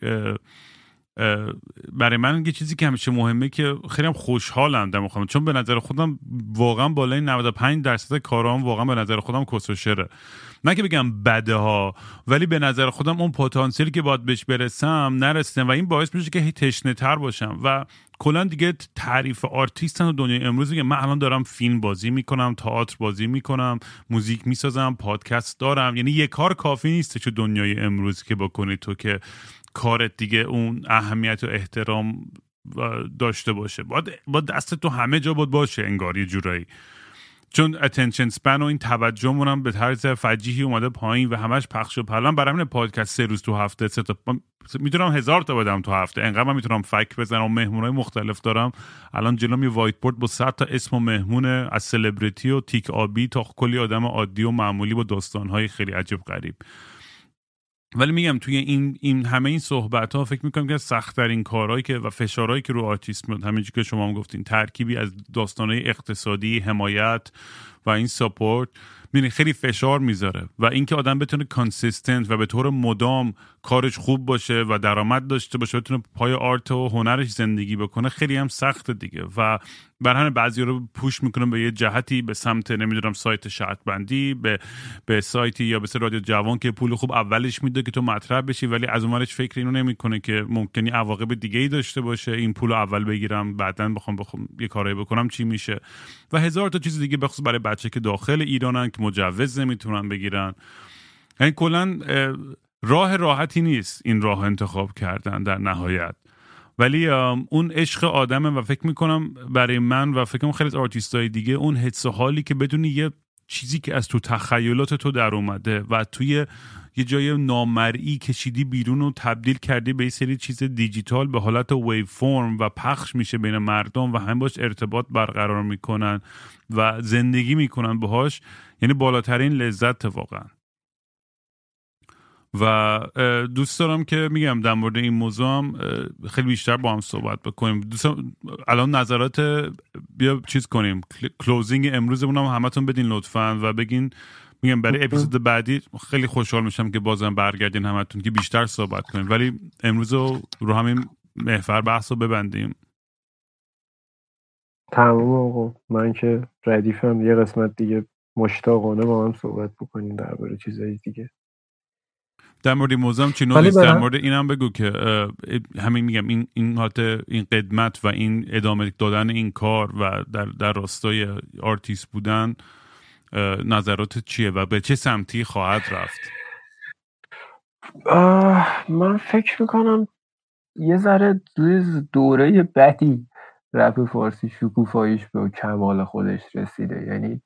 برای من یه چیزی که همیشه مهمه که خیلی هم خوشحالم در مخواهم چون به نظر خودم واقعا بالای 95 درصد کارام واقعا به نظر خودم کسوشره. نه که بگم بده ها ولی به نظر خودم اون پتانسیلی که باید بهش برسم نرسیدم و این باعث میشه که هی تشنه تر باشم و کلا دیگه تعریف آرتیست و دنیای امروز که من الان دارم فیلم بازی می‌کنم تئاتر بازی می‌کنم موزیک می‌سازم پادکست دارم. یعنی یه کار کافی نیست تو دنیای امروز که بکنی تو که کارت دیگه اون اهمیت و احترام داشته باشه. باید, باید دست تو همه جا باید باشه انگار یه جورایی. چون attention span و این توجه هم به طرز فجیعی اومده پایین و همش پخش و پلاس. برای پادکست سه روز تو هفته سه تا می‌تونم هزار تا بدم تو هفته. انقدر من می‌تونم فک بزنم و مهمونای مختلف دارم. الان جلوم یه whiteboard با 100 تا اسم و مهمون از سلبریتی و تیک آبی تا کلی آدم عادی و معمولی با داستانهای خیلی عجیب غریب. ولی میگم توی این, این همه این صحبت ها فکر می‌کنم که سختترین کارهایی که و فشارهایی که رو آرتیست میاد همینجور که شما هم گفتین ترکیبی از داستانهای اقتصادی حمایت و این support می‌بینی خیلی فشار می‌ذاره و اینکه آدم بتونه consistent و به طور مدام کارش خوب باشه و درآمد داشته باشه بتونه پای آرت و هنرش زندگی بکنه خیلی هم سخت دیگه. و بر همین بعضی رو پوش می‌کنم به یه جهتی به سمت نمی‌دونم سایت شرط بندی به به سایتی یا به رادیو جوان که پول خوب اولش میده که تو مطرح بشی ولی از اونورش فکر اینو نمی‌کنه که ممکنی عواقب دیگه ای داشته باشه. این پول اول بگیرم بعدا بخوام بخوام یه کاری بکنم چی میشه؟ و هزار تا چیز دیگه بخصوص برای بچه که داخل ایرانن که مجوز نمی‌تونن بگیرن. یعنی کلا راه راحتی نیست این راه انتخاب کردن در نهایت. ولی اون عشق آدمه و فکر می‌کنم برای من و فکر کنم خیلی آرتیست های دیگه اون حس حالی که بدونی یه چیزی که از تو تخیلات تو در اومده و توی یه جای نامرئی کشیدی بیرون و تبدیل کردی به یه سری چیز دیجیتال به حالت waveform و پخش میشه بین مردم و هم باش ارتباط برقرار می‌کنن و زندگی می‌کنن باهاش یعنی بالاترین لذت واقعا. و دوست دارم که میگم در مورد این موضوع هم خیلی بیشتر با هم صحبت بکنیم. دوستم الان نظرات بیا چیز کنیم. کلوزینگ امروزمون هم همتون بدین لطفا و بگین میگم برای اپیزود بعدی خیلی خوشحال میشم که بازم برگردین همتون که بیشتر صحبت کنیم. ولی امروز رو همین محفر بحث رو ببندیم. تمام آقا. من که ردیفم. یه قسمت دیگه مشتاقانه با هم صحبت بکنیم درباره چیزایی دیگه. در مورد موضوع چی نیست در مورد اینم بگو که همین میگم این این این قدمت و این ادامه دادن این کار و در در راستای آرتیست بودن نظرات چیه و به چه سمتی خواهد رفت؟ من فکر می‌کنم یه ذره دوره بدی رپ فارسی شکوفاییش به کمال خودش رسیده. یعنی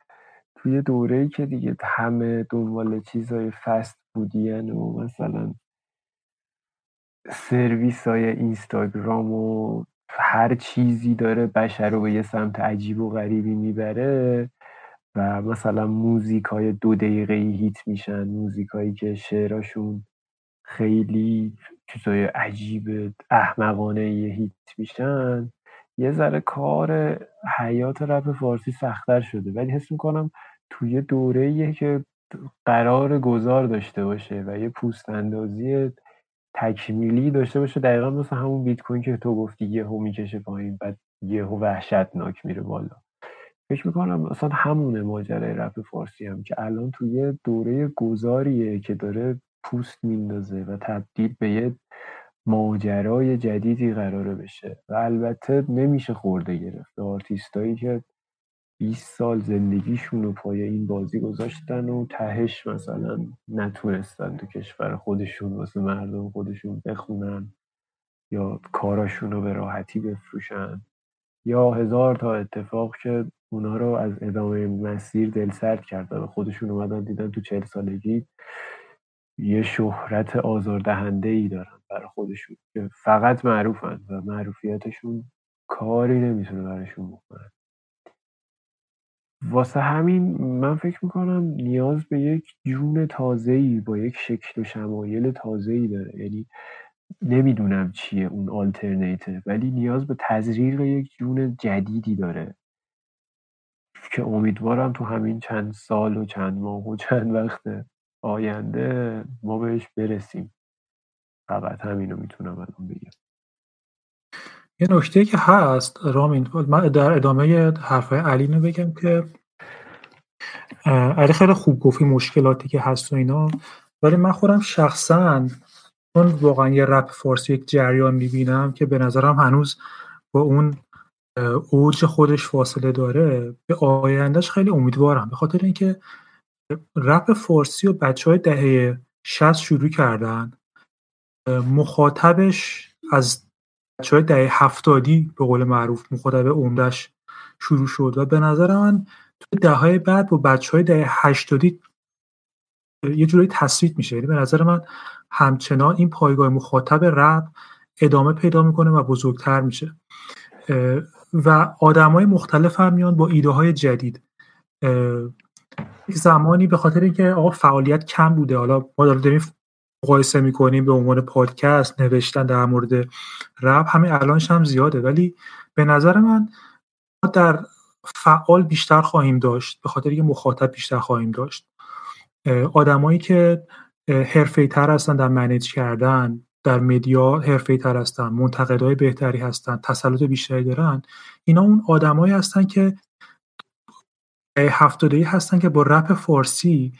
توی دوره که دیگه همه دنبال چیزای فست بودین و مثلا سرویس های اینستاگرام و هر چیزی داره بشر رو به یه سمت عجیب و غریبی می‌بره و مثلا موزیک های دو دقیقه هیت میشن موزیک هایی که شعراشون خیلی چیزای عجیب احمقانه هیت میشن. یه ذره کار حیات رپ فارسی سختتر شده. ولی حس می‌کنم توی دوره که قرار گذار داشته باشه و یه پوست اندازی تکمیلی داشته باشه دقیقا مثل همون بیت کوین که تو گفتی یهو می‌کشه پایین بعد یهو وحشتناک میره بالا. فکر می‌کنم اصلا همونه ماجرای رپ فارسی هم که الان توی دوره گذاریه که داره پوست میندازه و تبدیل به یه ماجرای جدیدی قراره بشه و البته نمیشه خورده گرفت. آرتیستایی که 20 سال زندگیشون رو پای این بازی گذاشتن و تهش مثلا نتونستن تو کشور خودشون واسه مردم خودشون بخونن یا کاراشون رو به راحتی بفروشن. یا هزار تا اتفاق که اونا رو از ادامه مسیر دل سرد کرد و خودشون اومدن دیدن تو چهل سالگی یه شهرت آزاردهنده ای دارن برای خودشون که فقط معروفن و معروفیتشون کاری نمی‌تونه براشون بکنن واسه همین من فکر می‌کنم نیاز به یک جون ای با یک شکل و شمایل ای داره. یعنی نمی‌دونم چیه اون آلترنیته ولی نیاز به تزریق یک جون جدیدی داره. که امیدوارم تو همین چند سال و چند ماه و چند وقت آینده ما بهش برسیم. فقط همینو می‌تونم الان بگم. یه نکته که هست رامین من در ادامه حرفای علی رو بگم که علی خیلی خوب گفتی مشکلاتی که هست و اینا ولی من خودم شخصا چون واقعا یه رپ فارسی یک جریان می‌بینم که به نظرم هنوز با اون اوج خودش فاصله داره به آیندهش خیلی امیدوارم. به خاطر اینکه رپ فارسی و بچه های دهه 60 شروع کردن مخاطبش از بچه های دهه هفتادی به قول معروف مخاطب عمدش شروع شد و به نظر من تو دههای بعد با بچه های دهه هشتادی یه جورایی تصویت میشه. یعنی به نظر من همچنان این پایگاه مخاطب رب ادامه پیدا می‌کنه و بزرگتر میشه. و آدم های مختلف هم میان با ایده های جدید زمانی به خاطر اینکه آقا فعالیت کم بوده حالا ما داریم مقایسه می‌کنیم به عنوان پادکست نوشتن در مورد رپ همین الانش هم زیاده. ولی به نظر من ما در فعال بیشتر خواهیم داشت به خاطر اینکه مخاطب بیشتر خواهیم داشت. آدمایی که حرفه تر هستن در منیج کردن در مدیا حرفه تر هستن منتقدای بهتری هستن تسلط بیشتری دارن اینا اون آدمایی هستن که هفتاده هستن که با رپ فارسی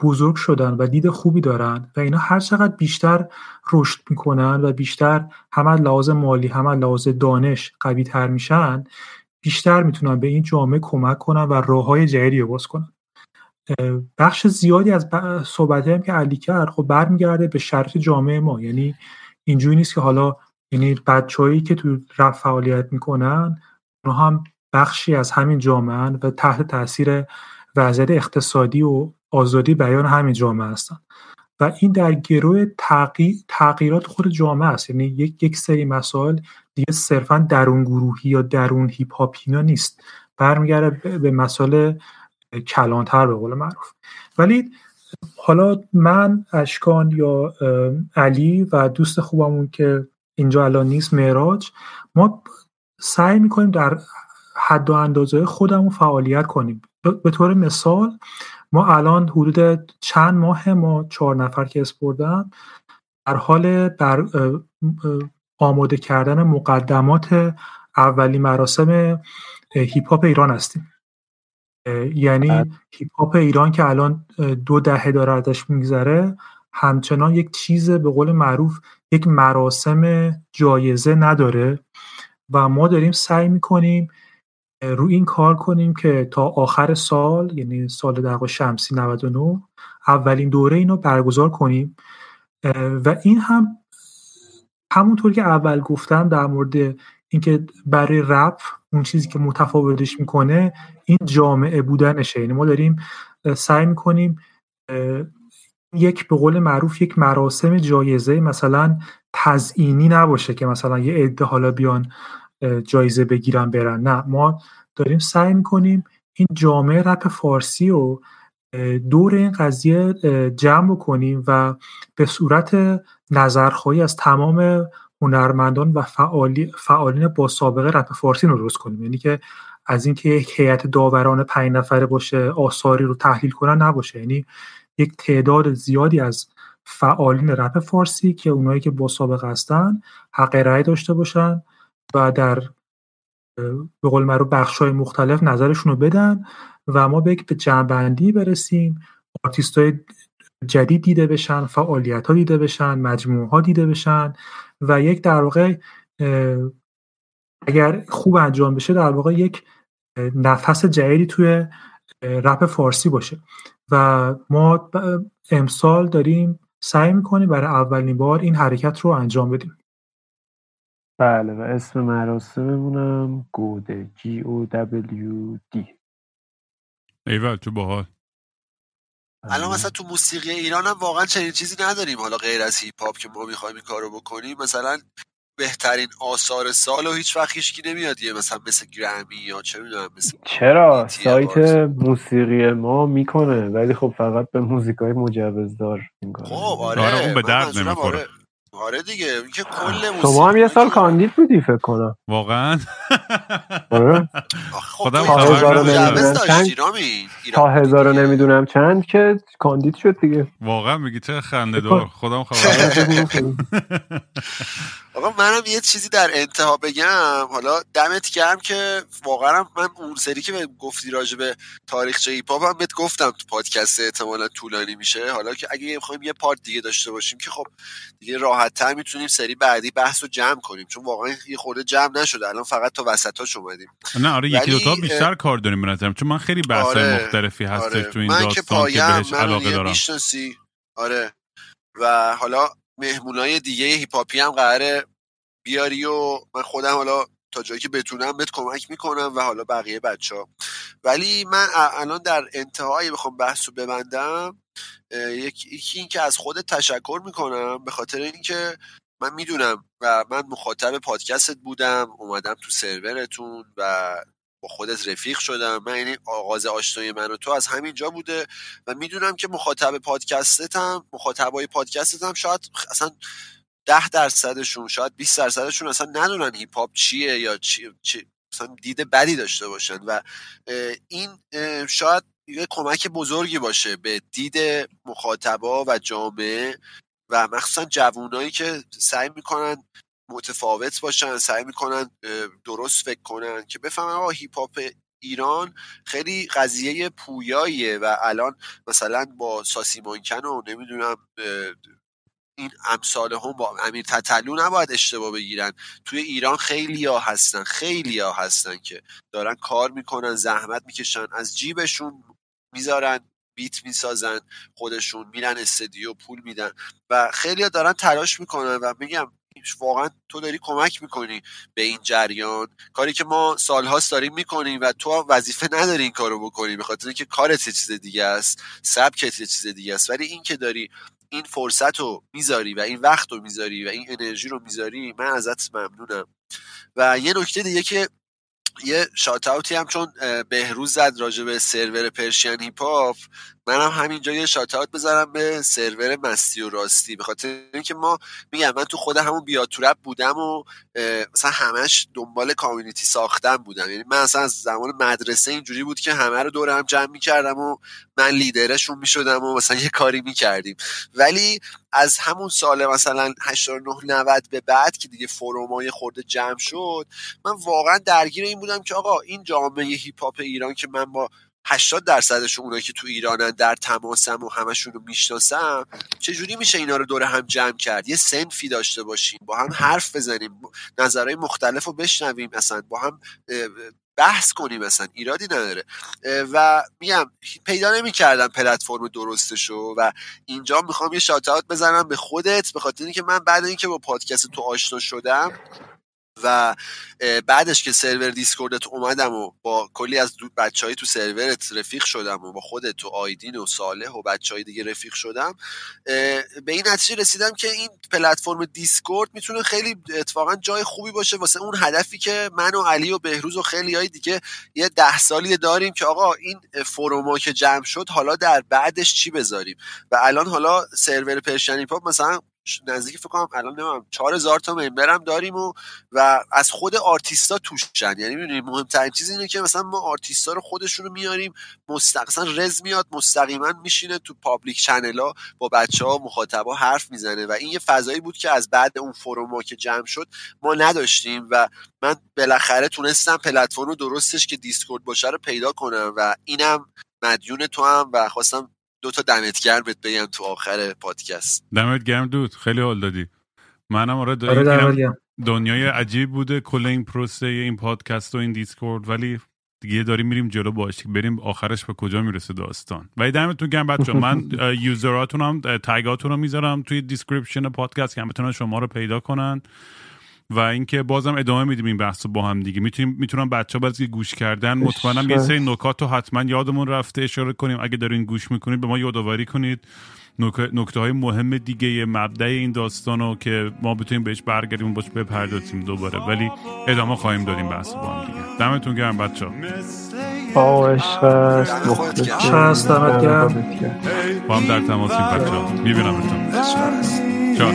بزرگ شدن و دید خوبی دارن و اینا هر چقدر بیشتر رشد می‌کنن و بیشتر هم لحاظ مالی هم لحاظ دانش قوی تر میشن بیشتر می‌تونن به این جامعه کمک کنن و راه های جدیدی رو باز کنن. بخش زیادی از صحبت هم که علی کرد خب برمیگرده به شرط جامعه ما. یعنی اینجوری نیست که حالا یعنی بچههایی که تو رفت فعالیت می‌کنن اونها هم بخشی از همین جامعه و تحت تاثیر وضعیت اقتصادی و آزادی بیان همین جامعه هستن. و این در گروه تغییرات خود جامعه است. یعنی یک یک سری مسائل دیگه صرفا درون گروهی یا درون هیپ هاپینا نیست. برمیگرده به مسائل کلانتر به قول معروف. ولی حالا من اشکان یا علی و دوست خوبمون که اینجا الان نیست معراج ما سعی می‌کنیم در حد و اندازه خودمون فعالیت کنیم. به طور مثال ما الان حدود چند ماه ما چهار نفر که اسپردم در حال بر آماده کردن مقدمات اولی مراسم هیپ هاپ ایران هستیم یعنی بله. هیپ هاپ ایران که الان دو دهه داره ازش میگذره همچنان یک چیز به قول معروف یک مراسم جایزه نداره و ما داریم سعی می‌کنیم رو این کار کنیم که تا آخر سال یعنی سال در شمسی 99 اولین دوره اینو برگزار کنیم. و این هم همونطور که اول گفتم در مورد اینکه برای رپ اون چیزی که متفاوتش می‌کنه این جامعه بودنشه. یعنی ما داریم سعی می‌کنیم یک به قول معروف یک مراسم جایزه مثلا تزئینی نباشه که مثلا یه عده حالا بیان جایزه بگیرن برن. نه ما داریم سعی می‌کنیم این جامعه رپ فارسی رو دور این قضیه جمع کنیم و به صورت نظرخواهی از تمام هنرمندان و فعالی، فعالین با سابقه رپ فارسی رو درست کنیم. یعنی که از اینکه یک هیئت داوران پنج نفره باشه آثاری رو تحلیل کنن نباشه. یعنی یک تعداد زیادی از فعالین رپ فارسی که اونایی که با سابقه هستن حق رأی داشته باشن و در به قول معروف بخش های مختلف نظرشون رو بدن و ما به به جنبندی برسیم. آرتیست های جدید دیده بشن فعالیت ها دیده بشن مجموعه ها دیده بشن و یک در واقع اگر خوب انجام بشه در واقع یک نفس جدیدی توی رپ فارسی باشه. و ما امسال داریم سعی می‌کنیم برای اولین بار این حرکت رو انجام بدیم. بله و اسم مراسممونم GOWD ـه G O W D. ایول تو باحال. الان مثلا تو موسیقی ایران هم واقعا چنین چیزی نداریم. حالا غیر از هیپ هاپ که ما می‌خوایم این کارو بکنیم مثلا بهترین آثار سال و هیچ وقت هیچکی نمیاد یه مثلا مثل گرمی یا چه می‌دونم مثل چرا؟ سایت موسیقی ما می‌کنه ولی خب فقط به موزیکای مجوزدار می‌کنه خب آره, آره اون به درد نمی‌خوره آره. آره دیگه که کل شما هم یه سال کاندید بودی فکر کنم. واقعا. آره. خب خودم تا هزار نمی‌دونم چند؟ تا هزار نمی‌دونم چند که کاندید شد دیگه. واقعا میگی چه خنده دار. خودم خبر آقا منم یه چیزی در انتها بگم. حالا دمت گرم که واقعا من اون سری که گفتی راجع به تاریخچه ایپ هم بهت گفتم تو پادکست احتمالا طولانی میشه. حالا که اگه بخوایم یه پارت دیگه داشته باشیم که خب دیگه راحت تر می‌تونیم سری بعدی بحث رو جمع کنیم. چون واقعا یه خورده جمع نشده. الان فقط تا وسطاش اومدیم. نه آره یکی دو تا بیشتر کار داریم به چون من خیلی بحث آره مختلفی هستش آره. تو این من داستان که, که بهش علاقه دارم. آره. و حالا مهمونای دیگه هیپاپی هم قراره بیاری و من خودم حالا تا جایی که بتونم بهت کمک می‌کنم و حالا بقیه بچه ها ولی من الان در انتهایی بخوام بحث رو ببندم یکی این که از خودت تشکر می‌کنم به خاطر اینکه من می‌دونم و من مخاطب پادکستت بودم اومدم تو سرورتون و با خودت رفیق شدم. من یعنی آغاز آشنایی من و تو از همین جا بوده و می‌دونم که مخاطب پادکستتم مخاطبای پادکستتم شاید اصلا ده درصدشون شاید 20 درصدشون اصلا ندونن هیپ هاپ چیه یا چی, چی مثلا دید بدی داشته باشن و این شاید یه کمک بزرگی باشه به دید مخاطبا و جامعه و مخصوصا جوونایی که سعی می‌کنن متفاوت باشن سعی می‌کنن درست فکر کنن که بفهمن آقا هیپ هاپ ایران خیلی قضیه پویاییه و الان مثلا با ساسی مانکن و نمی‌دونم این امثال هم با امیر تطلو نباید اشتباه بگیرن. توی ایران خیلی ها هستن خیلی ها هستن که دارن کار می‌کنن زحمت می‌کشن از جیبشون می‌ذارن بیت می‌سازن خودشون میرن استدیو پول میدن و خیلی دارن تلاش می‌کنن و میگم واقعا تو داری کمک می‌کنی به این جریان. کاری که ما سالهاست داریم می‌کنیم و تو وظیفه نداری این کارو بکنی به خاطر اینکه کارت چیز دیگه است سبکت چیز دیگه است. ولی این که داری این فرصت رو می‌ذاری و این وقت رو می‌ذاری و این انرژی رو می‌ذاری من ازت ممنونم. و یه نکته دیگه که یه شات هم چون بهروز زد راجع به سرور پرشین هیپ منم همینجا یه شاتات بذارم به سرور مستی و راستی. به خاطر اینکه ما میگم من تو خود همون بیاتورپ بودم و مثلا همش دنبال کامیونیتی ساختن بودم. یعنی من اصلا از زمان مدرسه اینجوری بود که همه رو دور هم جمع می‌کردم و من لیدرشون می‌شدم و مثلا یه کاری می‌کردیم. ولی از همون سال مثلا 89 90 به بعد که دیگه فرومای خورده جمع شد من واقعا درگیر این بودم که آقا این جامعه هیپ هاپ ایران که من با 80 درصدش اونایی که تو ایرانن در تماسم و همشون رو می‌شناسم چجوری میشه اینا رو دور هم جمع کرد؟ یه سنفی داشته باشیم با هم حرف بزنیم نظرهای مختلف رو بشنویم اصلا با هم بحث کنیم مثلا ایرادی نداره. و میگم پیدا نمی‌کردم پلتفرم درستشو و اینجا می‌خوام یه شاتات بزنم به خودت به خاطر اینکه من بعد اینکه با پادکست تو آشنا شدم و بعدش که server Discord ت اومدم و با کلی از بچه های تو سرورت رفیق شدم و با خودت تو آیدین و صالح و بچه های دیگه رفیق شدم به این نتیجه رسیدم که این platform Discord می‌تونه خیلی اتفاقا جای خوبی باشه واسه اون هدفی که من و علی و بهروز و خیلی های دیگه یه ده سالی داریم که آقا این forum ا که جمع شد حالا در بعدش چی بذاریم؟ و الان حالا سرور پرشنی پاپ مثلا نزدیک فکر کنم الان نمی‌دونم 4000 تا member م داریم و از خود آرتیستا توشن. یعنی می‌دونید مهمترین چیز اینه که مثلا ما آرتیستا رو خودشون رو میاریم مستقیما رز میاد مستقیما میشینه تو public channel ا با بچه ها مخاطبا حرف می‌زنه. و این یه فضایی بود که از بعد اون forum ا که جمع شد ما نداشتیم و من بالاخره تونستم پلتفرم درستش که Discord باشه رو پیدا کنم. و اینم مدیون تو هم و خواستم دو تا دمت گرم بهت بگم تو آخر پادکست. دمت گرم دود خیلی حال دادی. منم آره, آره دنیای عجیب بوده کل این پروسه این پادکست و این Discord ولی دیگه داریم میریم جلو باش بریم آخرش به کجا می‌رسه داستان. ولی دمتون گرم بچه من user اتون هم tag اتون رو می‌ذارم توی description پادکست که بتونن شما رو پیدا کنن. و اینکه بازم ادامه میدیم این بحث با هم دیگه. می‌تونیم می‌تونم بچه ها که گوش کردن. مطمئنم یه سری نکات رو حتما یادمون رفته. اشاره کنیم. اگه دارین گوش می‌کنید به ما یادآوری کنید. نکته های مهم دیگه مبدع این داستان رو که ما بتونیم بهش برگردیم و باش بپردازیم دوباره. ولی ادامه خواهیم دادیم بحث با هم دیگه. دمتون گرم بچه ها با عشق هست دمت گرم. با هم در تماسیم بچه ها می‌بینم چاک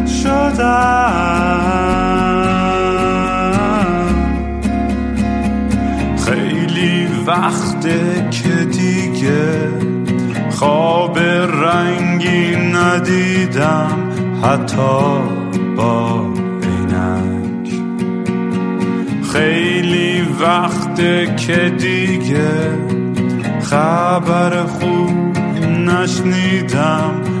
شدم. خیلی وقته که دیگه خواب رنگی ندیدم حتی با عینک. خیلی وقته که دیگه خبر خوب نشنیدم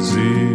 زیر